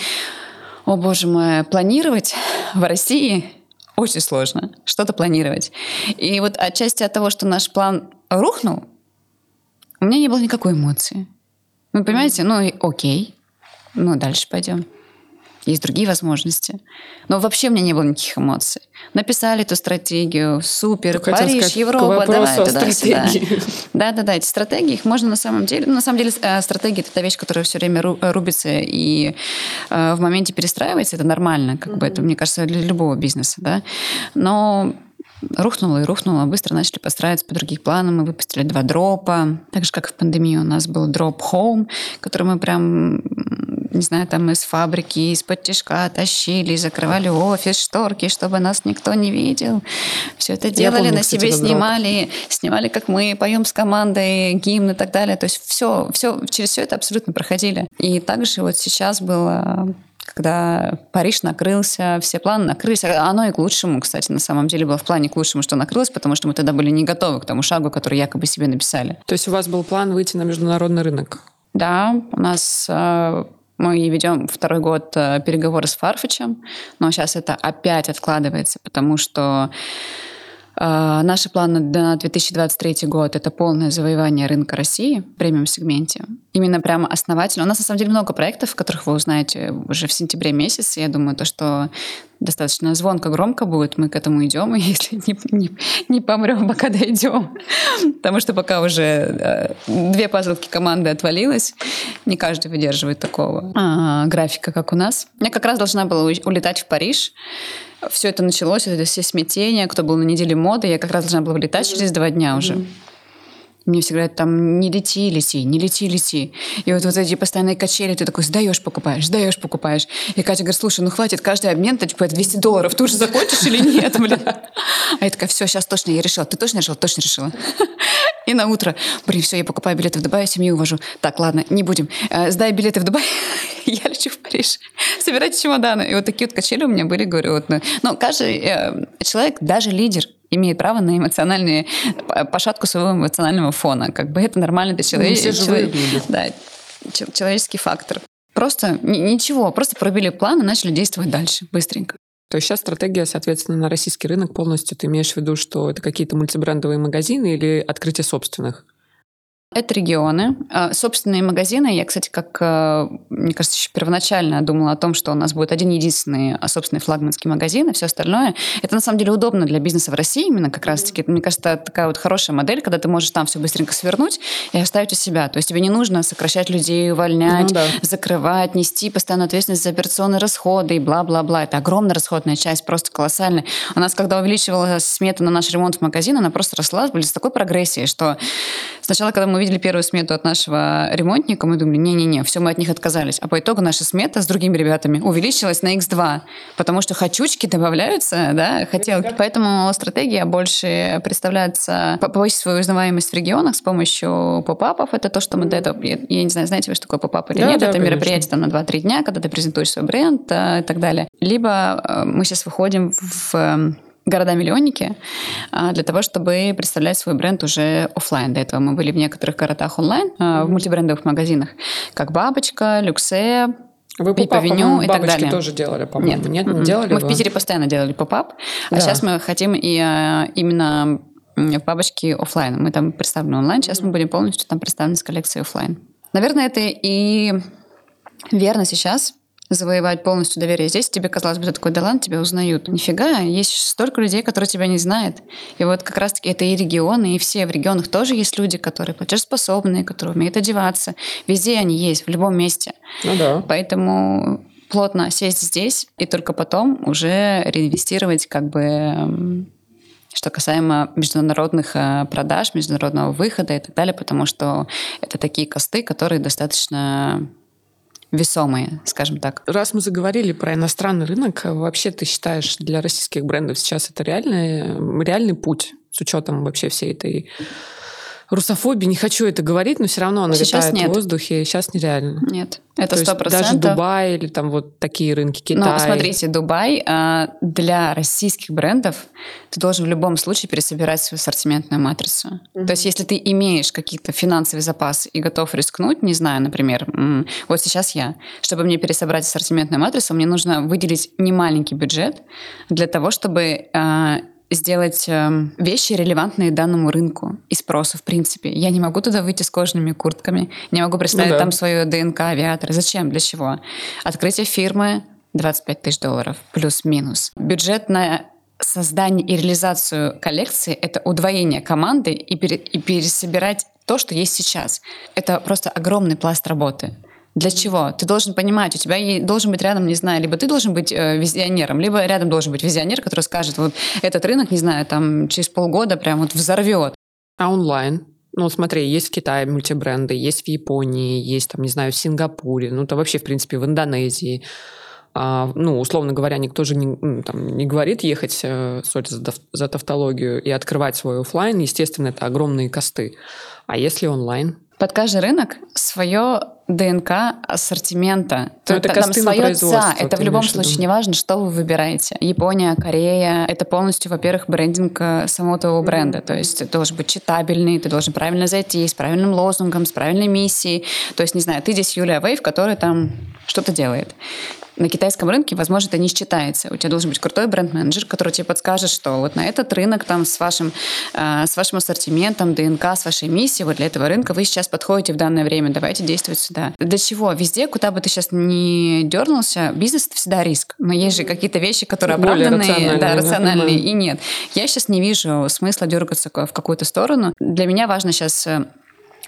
О, боже мой, планировать в России очень сложно. Что-то планировать. И вот отчасти от того, что наш план рухнул, у меня не было никакой эмоции. Вы понимаете? Ну и окей. Ну, дальше пойдем. Есть другие возможности. Но вообще у меня не было никаких эмоций. Написали эту стратегию, супер, Хотела Париж, сказать, Европа, давай туда-сюда. Да-да-да, эти стратегии, их можно на самом деле... Ну, на самом деле, э, стратегия — это та вещь, которая все время ру- рубится и э, в моменте перестраивается. Это нормально, как бы это, мне кажется, для любого бизнеса, да. Но рухнуло и рухнуло. Быстро начали подстраиваться по других планам. Мы выпустили два дропа. Так же, как в пандемии у нас был дроп Home, который мы прям не знаю, там из фабрики, из-под тяжка тащили, закрывали офис, шторки, чтобы нас никто не видел. Все это делали, помню, на кстати, себе снимали, дроп. снимали, как мы поем с командой, гимн и так далее. То есть все, все, через все это абсолютно проходили. И также вот сейчас было когда Париж накрылся, все планы накрылись. Оно и к лучшему, кстати, на самом деле было в плане к лучшему, что накрылось, потому что мы тогда были не готовы к тому шагу, который якобы себе написали. То есть у вас был план выйти на международный рынок? Да, у нас э, мы ведем второй год э, переговоры с Фарфичем, но сейчас это опять откладывается, потому что а, наши планы на 2023 год — это полное завоевание рынка России в премиум-сегменте. Именно прямо основательно. У нас, на самом деле, много проектов, которых вы узнаете уже в сентябре месяце. Я думаю, то, что достаточно звонко, громко будет, мы к этому идем, и если не, не, не помрем, пока дойдем. Потому что пока уже э, две пазлки команды отвалилось, не каждый выдерживает такого а, графика, как у нас. Я как раз должна была улетать в Париж, все это началось, это все смятения, кто был на неделе моды, я как раз должна была вылетать через два дня уже. Мне все говорят, там, не лети, лети, не лети, лети. И вот, вот эти постоянные качели, ты такой сдаешь, покупаешь, сдаешь, покупаешь. И Катя говорит, слушай, ну хватит, каждый обмен, ты типа 200 долларов, ты уже закончишь или нет, блин? А я такая, все, сейчас точно, я решила. Ты точно решила? Точно решила. И на утро, блин, все, я покупаю билеты в Дубай, семью увожу. Так, ладно, не будем. Э, сдай билеты в Дубай, я лечу в Париж. Собирайте чемоданы. И вот такие вот качели у меня были, говорю. Вот, ну, но каждый э, человек, даже лидер, имеет право на эмоциональные пошатку своего эмоционального фона. Как бы это нормально для человека. Ну, человек, да, человеческий фактор. Просто ничего, просто пробили план и начали действовать дальше, быстренько. То есть сейчас стратегия, соответственно, на российский рынок полностью ты имеешь в виду, что это какие-то мультибрендовые магазины или открытие собственных? Это регионы. А, собственные магазины. Я, кстати, как, э, мне кажется, еще первоначально думала о том, что у нас будет один единственный а, собственный флагманский магазин, и все остальное. Это на самом деле удобно для бизнеса в России именно как раз-таки. Мне кажется, это такая вот хорошая модель, когда ты можешь там все быстренько свернуть и оставить у себя. То есть тебе не нужно сокращать людей, увольнять, ну, да. закрывать, нести постоянную ответственность за операционные расходы и бла-бла-бла. Это огромная расходная часть, просто колоссальная. У нас, когда увеличивалась смета на наш ремонт в магазин, она просто росла были с такой прогрессией, что сначала, когда мы увидели первую смету от нашего ремонтника, мы думали, не-не-не, все, мы от них отказались. А по итогу наша смета с другими ребятами увеличилась на x2, потому что хочучки добавляются, да, хотелки. Поэтому стратегия больше представляется повысить свою узнаваемость в регионах с помощью поп-апов. Это то, что мы до этого... Я, я не знаю, знаете вы, что такое поп-ап или да, нет. Да, это конечно. мероприятие там на 2-3 дня, когда ты презентуешь свой бренд э, и так далее. Либо э, мы сейчас выходим в города-миллионники а, для того, чтобы представлять свой бренд уже офлайн. До этого мы были в некоторых городах онлайн, а, в мультибрендовых магазинах, как «Бабочка», «Люксе», вы поп и так далее. тоже делали, по-моему. Нет, нет, не делали. Мы вы? в Питере постоянно делали поп-ап, а да. сейчас мы хотим и а, именно в бабочке офлайн. Мы там представлены онлайн, сейчас мы будем полностью там представлены с коллекцией офлайн. Наверное, это и верно сейчас, завоевать полностью доверие. Здесь тебе казалось бы, ты такой, да ладно, тебя узнают. Нифига, есть столько людей, которые тебя не знают. И вот как раз-таки это и регионы, и все в регионах тоже есть люди, которые платежеспособные, которые умеют одеваться. Везде они есть, в любом месте. Ну да. Поэтому плотно сесть здесь и только потом уже реинвестировать как бы что касаемо международных э, продаж, международного выхода и так далее, потому что это такие косты, которые достаточно весомые, скажем так. Раз мы заговорили про иностранный рынок, вообще ты считаешь для российских брендов сейчас это реальный, реальный путь с учетом вообще всей этой русофобии, не хочу это говорить, но все равно она Сейчас витает нет. в воздухе, сейчас нереально. Нет, это сто процентов. Даже Дубай или там вот такие рынки, Китай. Ну, смотрите, Дубай а, для российских брендов ты должен в любом случае пересобирать свою ассортиментную матрицу. Mm-hmm. То есть если ты имеешь какие-то финансовые запасы и готов рискнуть, не знаю, например, вот сейчас я, чтобы мне пересобрать ассортиментную матрицу, мне нужно выделить немаленький бюджет для того, чтобы а, сделать эм, вещи, релевантные данному рынку и спросу, в принципе. Я не могу туда выйти с кожаными куртками, не могу представить ну, да. там свою ДНК авиатора. Зачем? Для чего? Открытие фирмы 25 тысяч долларов, плюс-минус. Бюджет на создание и реализацию коллекции — это удвоение команды и, пере, и пересобирать то, что есть сейчас. Это просто огромный пласт работы. Для чего? Ты должен понимать, у тебя должен быть рядом, не знаю, либо ты должен быть э, визионером, либо рядом должен быть визионер, который скажет, вот этот рынок, не знаю, там через полгода прям вот взорвет. А онлайн? Ну, смотри, есть в Китае мультибренды, есть в Японии, есть, там, не знаю, в Сингапуре, ну, то вообще, в принципе, в Индонезии. А, ну, условно говоря, никто же не, там, не говорит ехать, э, sorry за, за тавтологию, и открывать свой оффлайн. Естественно, это огромные cost ы. А если онлайн? Под каждый рынок свое ДНК ассортимента. Ну, это Там свое ца. Это в любом случае неважно, что вы выбираете. Япония, Корея. Это полностью, во-первых, брендинг э, самого твоего бренда. То есть ты должен быть читабельный, ты должен правильно зайти, с правильным лозунгом, с правильной миссией. То есть, не знаю, ты здесь Юлия Вейв, которая там что-то делает. На китайском рынке, возможно, это не считается. У тебя должен быть крутой бренд-менеджер, который тебе подскажет, что вот на этот рынок там с вашим, э, с вашим ассортиментом, ДНК, с вашей миссией, вот для этого рынка вы сейчас подходите в данное время, давайте действовать сюда. Для чего? Везде, куда бы ты сейчас не дернулся, бизнес это всегда риск. Но есть же какие-то вещи, которые Более оправданные, рациональные, да, рациональные и нет. Я сейчас не вижу смысла дергаться в какую-то сторону. Для меня важно сейчас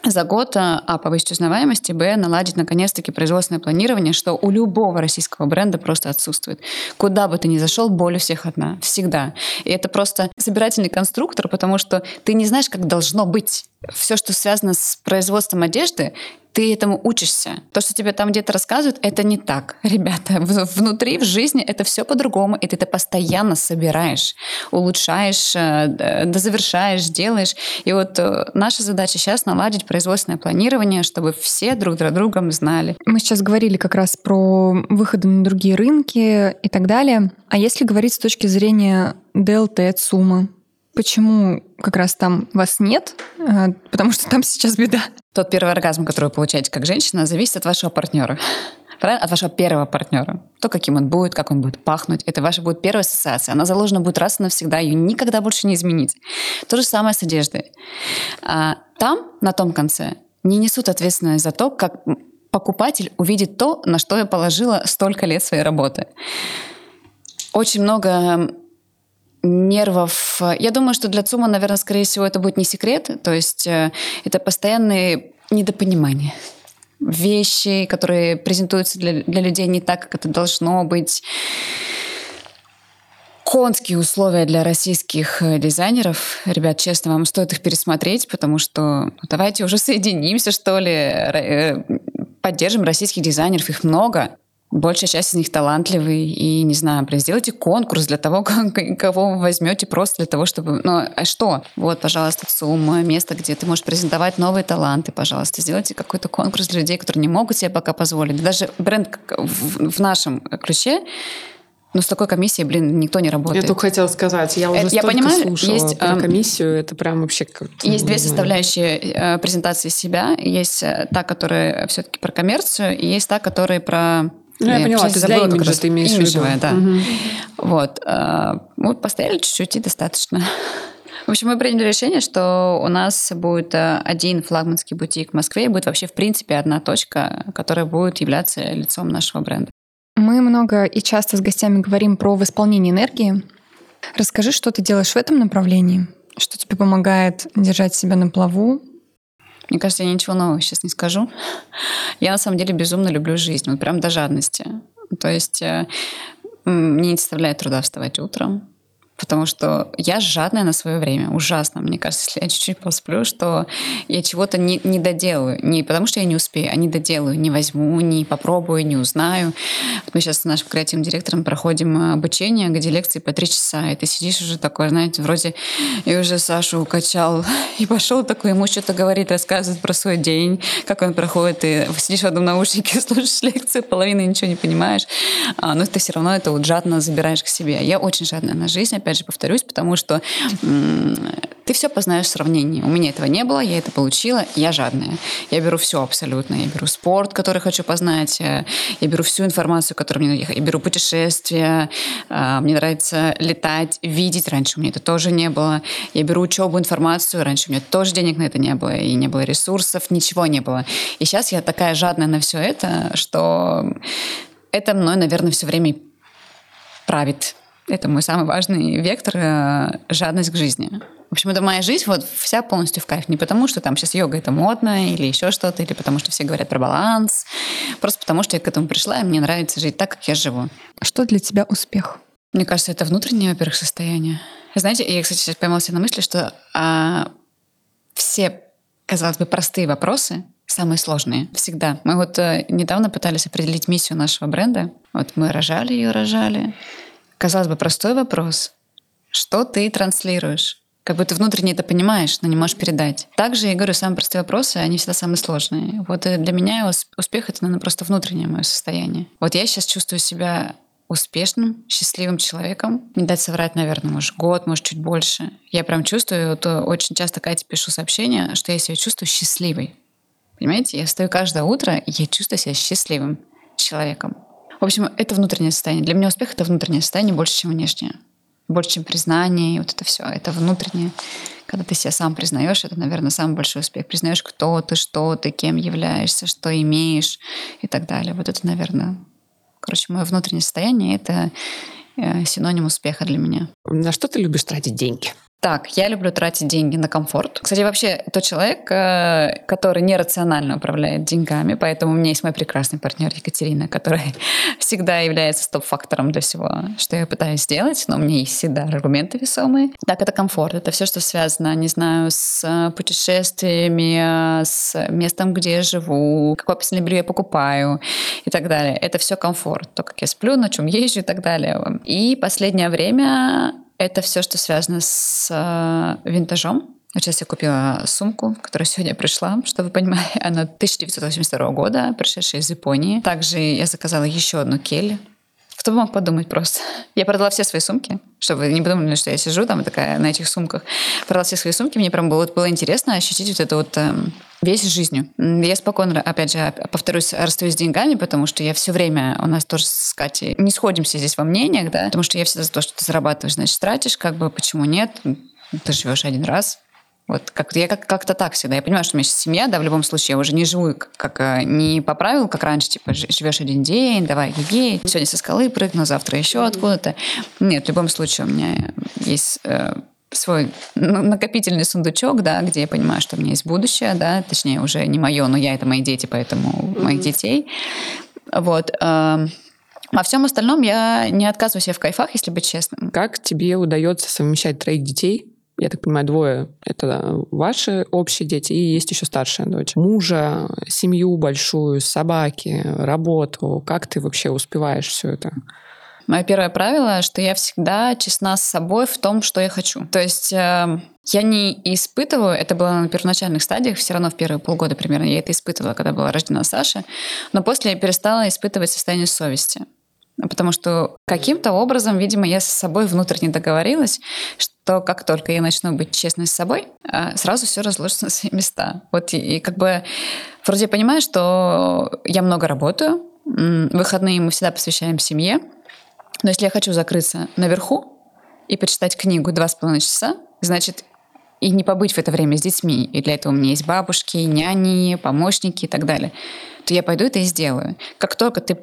за год а, повысить узнаваемость, и б, наладить наконец-таки производственное планирование, что у любого российского бренда просто отсутствует. Куда бы ты ни зашел, боль у всех одна. Всегда. И это просто собирательный конструктор, потому что ты не знаешь, как должно быть. Все, что связано с производством одежды, ты этому учишься. То, что тебе там где-то рассказывают, это не так. Ребята, внутри, в жизни это все по-другому, и ты это постоянно собираешь, улучшаешь, э, дозавершаешь, делаешь. И вот э, наша задача сейчас наладить производственное планирование, чтобы все друг друг другом знали. Мы сейчас говорили как раз про выходы на другие рынки и так далее. А если говорить с точки зрения ДЛТ, ЦУМа, почему как раз там вас нет? А, Потому что там сейчас беда. Тот первый оргазм, который вы получаете как женщина, зависит от вашего партнера. От вашего первого партнера. То, каким он будет, как он будет пахнуть. Это ваша будет первая ассоциация. Она заложена будет раз и навсегда. Ее никогда больше не изменить. То же самое с одеждой. А там, на том конце, не несут ответственность за то, как покупатель увидит то, на что я положила столько лет своей работы. Очень много нервов. Я думаю, что для ЦУМа, наверное, скорее всего, это будет не секрет. То есть э, это постоянные недопонимания. Вещи, которые презентуются для, для людей не так, как это должно быть. Конские условия для российских э, дизайнеров. Ребят, честно, вам стоит их пересмотреть, потому что ну, давайте уже соединимся, что ли, э, поддержим российских дизайнеров, их много. Большая часть из них талантливый, и, не знаю, блин, сделайте конкурс для того, кого вы возьмете просто для того, чтобы... Ну, а что? Вот, пожалуйста, ЦУМ, место, где ты можешь презентовать новые таланты, пожалуйста. Сделайте какой-то конкурс для людей, которые не могут себе пока позволить. Даже бренд в, нашем ключе, ну, с такой комиссией, блин, никто не Я работает. только хотела сказать, я уже Это- я понимаю, слушала есть, про эм, комиссию, это прям вообще как Есть две составляющие э, презентации себя. Есть э, та, которая все-таки про коммерцию, и есть та, которая про... Ну, я э, поняла, для забыла как раз. ты имеешь в виду. Имиджевая, да. Мгм. Вот. э, Мы постояли чуть-чуть и достаточно. В общем, мы приняли решение, что у нас будет э, один флагманский бутик в Москве, и будет вообще, в принципе, одна точка, которая будет являться лицом нашего бренда. Мы много и часто с гостями говорим про восполнение энергии. Расскажи, что ты делаешь в этом направлении, что тебе помогает держать себя на плаву. Мне кажется, я ничего нового сейчас не скажу. Я на самом деле безумно люблю жизнь, вот прям до жадности. То есть э, мне не составляет труда вставать утром, потому что я жадная на свое время, ужасно. Мне кажется, если я чуть-чуть посплю, что я чего-то не, не доделаю. Не потому что я не успею, а не доделаю, не возьму, не попробую, не узнаю. Вот мы сейчас с нашим креативным директором проходим э, обучение, где лекции по три часа, и ты сидишь уже такой, знаете, вроде и уже Сашу укачал, и пошел такой, ему что-то говорит, рассказывает про свой день, как он проходит, и сидишь в одном наушнике, слушаешь лекцию, половины ничего не понимаешь, а, но ты все равно это вот жадно забираешь к себе. Я очень жадная на жизнь, опять же повторюсь, потому что ты все познаешь в сравнении. У меня этого не было, я это получила, я жадная. Я беру все абсолютно. Я беру спорт, который хочу познать, э, я беру всю информацию, которую мне... Я беру путешествия, э, мне нравится летать, видеть. Раньше у меня это тоже не было. Я беру учебу, информацию. Раньше у меня тоже денег на это не было, и не было ресурсов, ничего не было. И сейчас я такая жадная на все это, что это мной, наверное, все время правит. Это мой самый важный вектор э, жадность к жизни. В общем, это моя жизнь вот вся полностью в кайф. Не потому, что там сейчас йога это модно или еще что-то, или потому, что все говорят про баланс. Просто потому, что я к этому пришла, и мне нравится жить так, как я живу. Что для тебя успех? Мне кажется, это внутреннее, во-первых, состояние. Знаете, я, кстати, сейчас поймала себя на мысли, что а, все, казалось бы, простые вопросы самые сложные. Всегда. Мы вот э, недавно пытались определить миссию нашего бренда. Вот мы рожали ее, рожали. Казалось бы, простой вопрос. Что ты транслируешь? Как бы ты внутренне это понимаешь, но не можешь передать. Также, я говорю, самые простые вопросы, они всегда самые сложные. Вот э, для меня успех — это, наверное, просто внутреннее мое состояние. Вот я сейчас чувствую себя успешным, счастливым человеком. Не дать соврать, наверное, может, год, может, чуть больше. Я прям чувствую, вот э, очень часто Кате пишу сообщение, что я себя чувствую счастливой. Понимаете, я встаю каждое утро, и я чувствую себя счастливым человеком. В общем, это внутреннее состояние. Для меня успех — это внутреннее состояние больше, чем внешнее больше, чем признание, и вот это все, это внутреннее. Когда ты себя сам признаешь, это, наверное, самый большой успех. Признаешь, кто ты, что ты, кем являешься, что имеешь и так далее. Вот это, наверное, короче, мое внутреннее состояние — это э, синоним успеха для меня. На что ты любишь тратить деньги? Так, я люблю тратить деньги на комфорт. Кстати, вообще тот человек, э, который нерационально управляет деньгами, поэтому у меня есть мой прекрасный партнер Екатерина, которая всегда является стоп-фактором для всего, что я пытаюсь сделать, но у меня есть всегда аргументы весомые. Так, это комфорт, это все, что связано, не знаю, с э, путешествиями, с местом, где я живу, какое постельное белье я покупаю и так далее. Это все комфорт, то, как я сплю, на чем езжу и так далее. И последнее время это все, что связано с э, винтажом. Сейчас я купила сумку, которая сегодня пришла, чтобы вы понимали, она 1982 года, пришедшая из Японии. Также я заказала еще одну кель кто бы мог подумать просто? Я продала все свои сумки, чтобы не подумали, что я сижу там такая на этих сумках. Продала все свои сумки, мне прям было, было интересно ощутить вот это вот э, весь жизнью. Я спокойно, опять же, повторюсь, расстаюсь с деньгами, потому что я все время, у нас тоже с Катей не сходимся здесь во мнениях, да, потому что я всегда за то, что ты зарабатываешь, значит, тратишь, как бы, почему нет? Ты живешь один раз, вот как я как- как-то так всегда. Я понимаю, что у меня сейчас семья, да, в любом случае, я уже не живу как, как э, не по правилу, как раньше, типа, живешь один день, давай, ей, сегодня со скалы прыгну, завтра еще откуда-то. Нет, в любом случае у меня есть э, свой накопительный сундучок, да, где я понимаю, что у меня есть будущее, да, точнее, уже не мое, но я это мои дети, поэтому mm-hmm. моих детей. Вот. Э, а всем остальном я не отказываю себе в кайфах, если быть честным. Как тебе удается совмещать троих детей я так понимаю, двое — это ваши общие дети, и есть еще старшая дочь. Мужа, семью большую, собаки, работу. Как ты вообще успеваешь все это? Мое первое правило, что я всегда честна с собой в том, что я хочу. То есть э, я не испытываю, это было на первоначальных стадиях, все равно в первые полгода примерно я это испытывала, когда была рождена Саша, но после я перестала испытывать состояние совести. Потому что каким-то образом, видимо, я с собой внутренне договорилась, что как только я начну быть честной с собой, а, сразу все разложится на свои места. Вот и, и как бы вроде я понимаю, что я много работаю, выходные мы всегда посвящаем семье, но если я хочу закрыться наверху и почитать книгу два с половиной часа, значит, и не побыть в это время с детьми, и для этого у меня есть бабушки, няни, помощники и так далее, то я пойду это и сделаю. Как только ты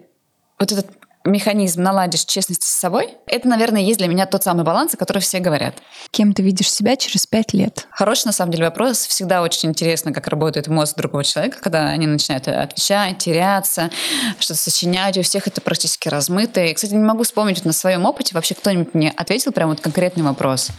вот этот механизм наладишь честность с собой, это, наверное, есть для меня тот самый баланс, о котором все говорят. Кем ты видишь себя через пять лет? Хороший, на самом деле, вопрос. Всегда очень интересно, как работает мозг другого человека, когда они начинают отвечать, теряться, что-то сочинять. У всех это практически размыто. И, кстати, не могу вспомнить вот на своем опыте, вообще кто-нибудь мне ответил прям вот конкретный вопрос.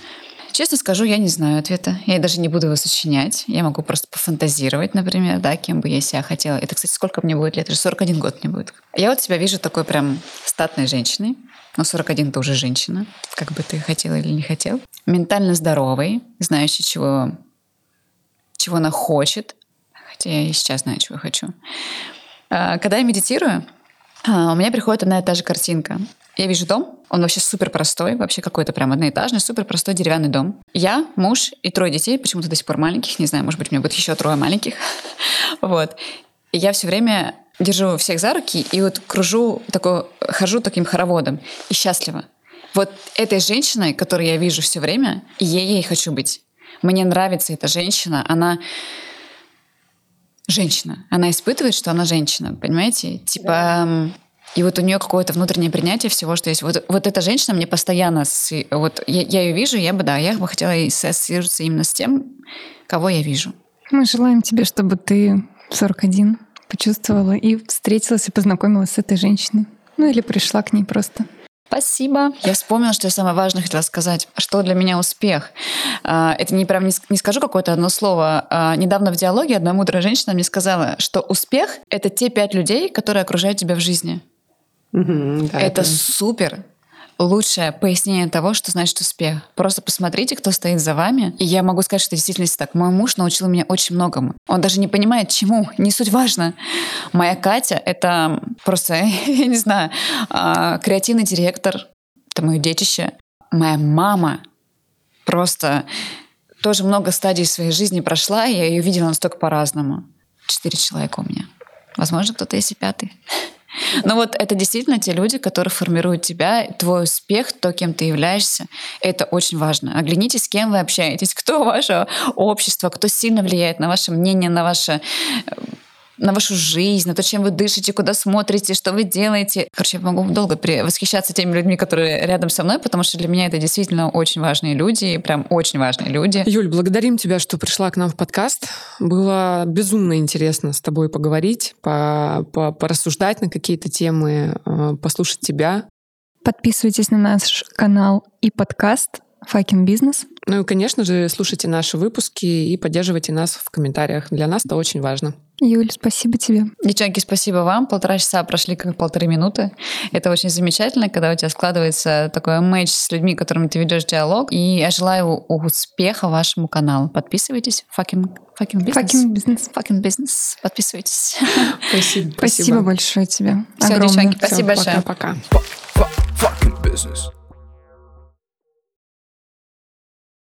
Честно скажу, я не знаю ответа. Я даже не буду его сочинять. Я могу просто пофантазировать, например, да, кем бы я себя хотела. Это, кстати, сколько мне будет лет? Это 41 год мне будет. Я вот себя вижу такой прям статной женщиной. Но 41 тоже женщина, как бы ты хотела или не хотел. Ментально здоровой, знающий, чего, чего она хочет. Хотя я и сейчас знаю, чего хочу. А, когда я медитирую, а, у меня приходит одна и та же картинка. Я вижу дом, он вообще супер простой, вообще какой-то прям одноэтажный, супер простой деревянный дом. Я, муж и трое детей, почему-то до сих пор маленьких, не знаю, может быть, у меня будет еще трое маленьких. вот. И я все время держу всех за руки и вот кружу, такой, хожу таким хороводом и счастлива. Вот этой женщиной, которую я вижу все время, и я ей хочу быть. Мне нравится эта женщина, она женщина. Она испытывает, что она женщина, понимаете? Типа, да И вот у нее какое-то внутреннее принятие всего, что есть. Вот, вот эта женщина мне постоянно... Вот я, я ее вижу, я бы, да, я бы хотела ассоциироваться именно с тем, кого я вижу. Мы желаем тебе, чтобы ты 41 почувствовала и встретилась и познакомилась с этой женщиной. Ну или пришла к ней просто. Спасибо. Я вспомнила, что я самое важное хотела сказать. Что для меня успех? А, это не прям не скажу какое-то одно слово. А, недавно в диалоге одна мудрая женщина мне сказала, что успех — это те пять людей, которые окружают тебя в жизни. Угу, да, это, это супер лучшее пояснение того, что значит успех. Просто посмотрите, кто стоит за вами. И я могу сказать, что действительно так. Мой муж научил меня очень многому. Он даже не понимает, чему. Не суть важно. Моя Катя — это просто, я не знаю, а, креативный директор. Это мое детище. Моя мама просто тоже много стадий своей жизни прошла, и я ее видела настолько по-разному. Четыре человека у меня. Возможно, кто-то есть и пятый. Но вот это действительно те люди, которые формируют тебя, твой успех, то, кем ты являешься. Это очень важно. Оглянитесь, с кем вы общаетесь, кто ваше общество, кто сильно влияет на ваше мнение, на ваше на вашу жизнь, на то, чем вы дышите, куда смотрите, что вы делаете. Короче, я могу долго восхищаться теми людьми, которые рядом со мной, потому что для меня это действительно очень важные люди, прям очень важные люди. Юль, благодарим тебя, что пришла к нам в подкаст. Было безумно интересно с тобой поговорить, по, по, порассуждать на какие-то темы, э, послушать тебя. Подписывайтесь на наш канал и подкаст Fucking Business. Ну и, конечно же, слушайте наши выпуски и поддерживайте нас в комментариях. Для нас это очень важно. Юль, спасибо тебе. Девчонки, спасибо вам. Полтора часа прошли как полторы минуты. Это очень замечательно, когда у тебя складывается такой матч с людьми, которыми ты ведешь диалог. И я желаю успеха вашему каналу. Подписывайтесь. Fucking, fucking business. Fucking business. Fucking business. Подписывайтесь. Спасибо. Спасибо большое тебе. Все, девчонки, спасибо большое. Пока-пока. Fucking business.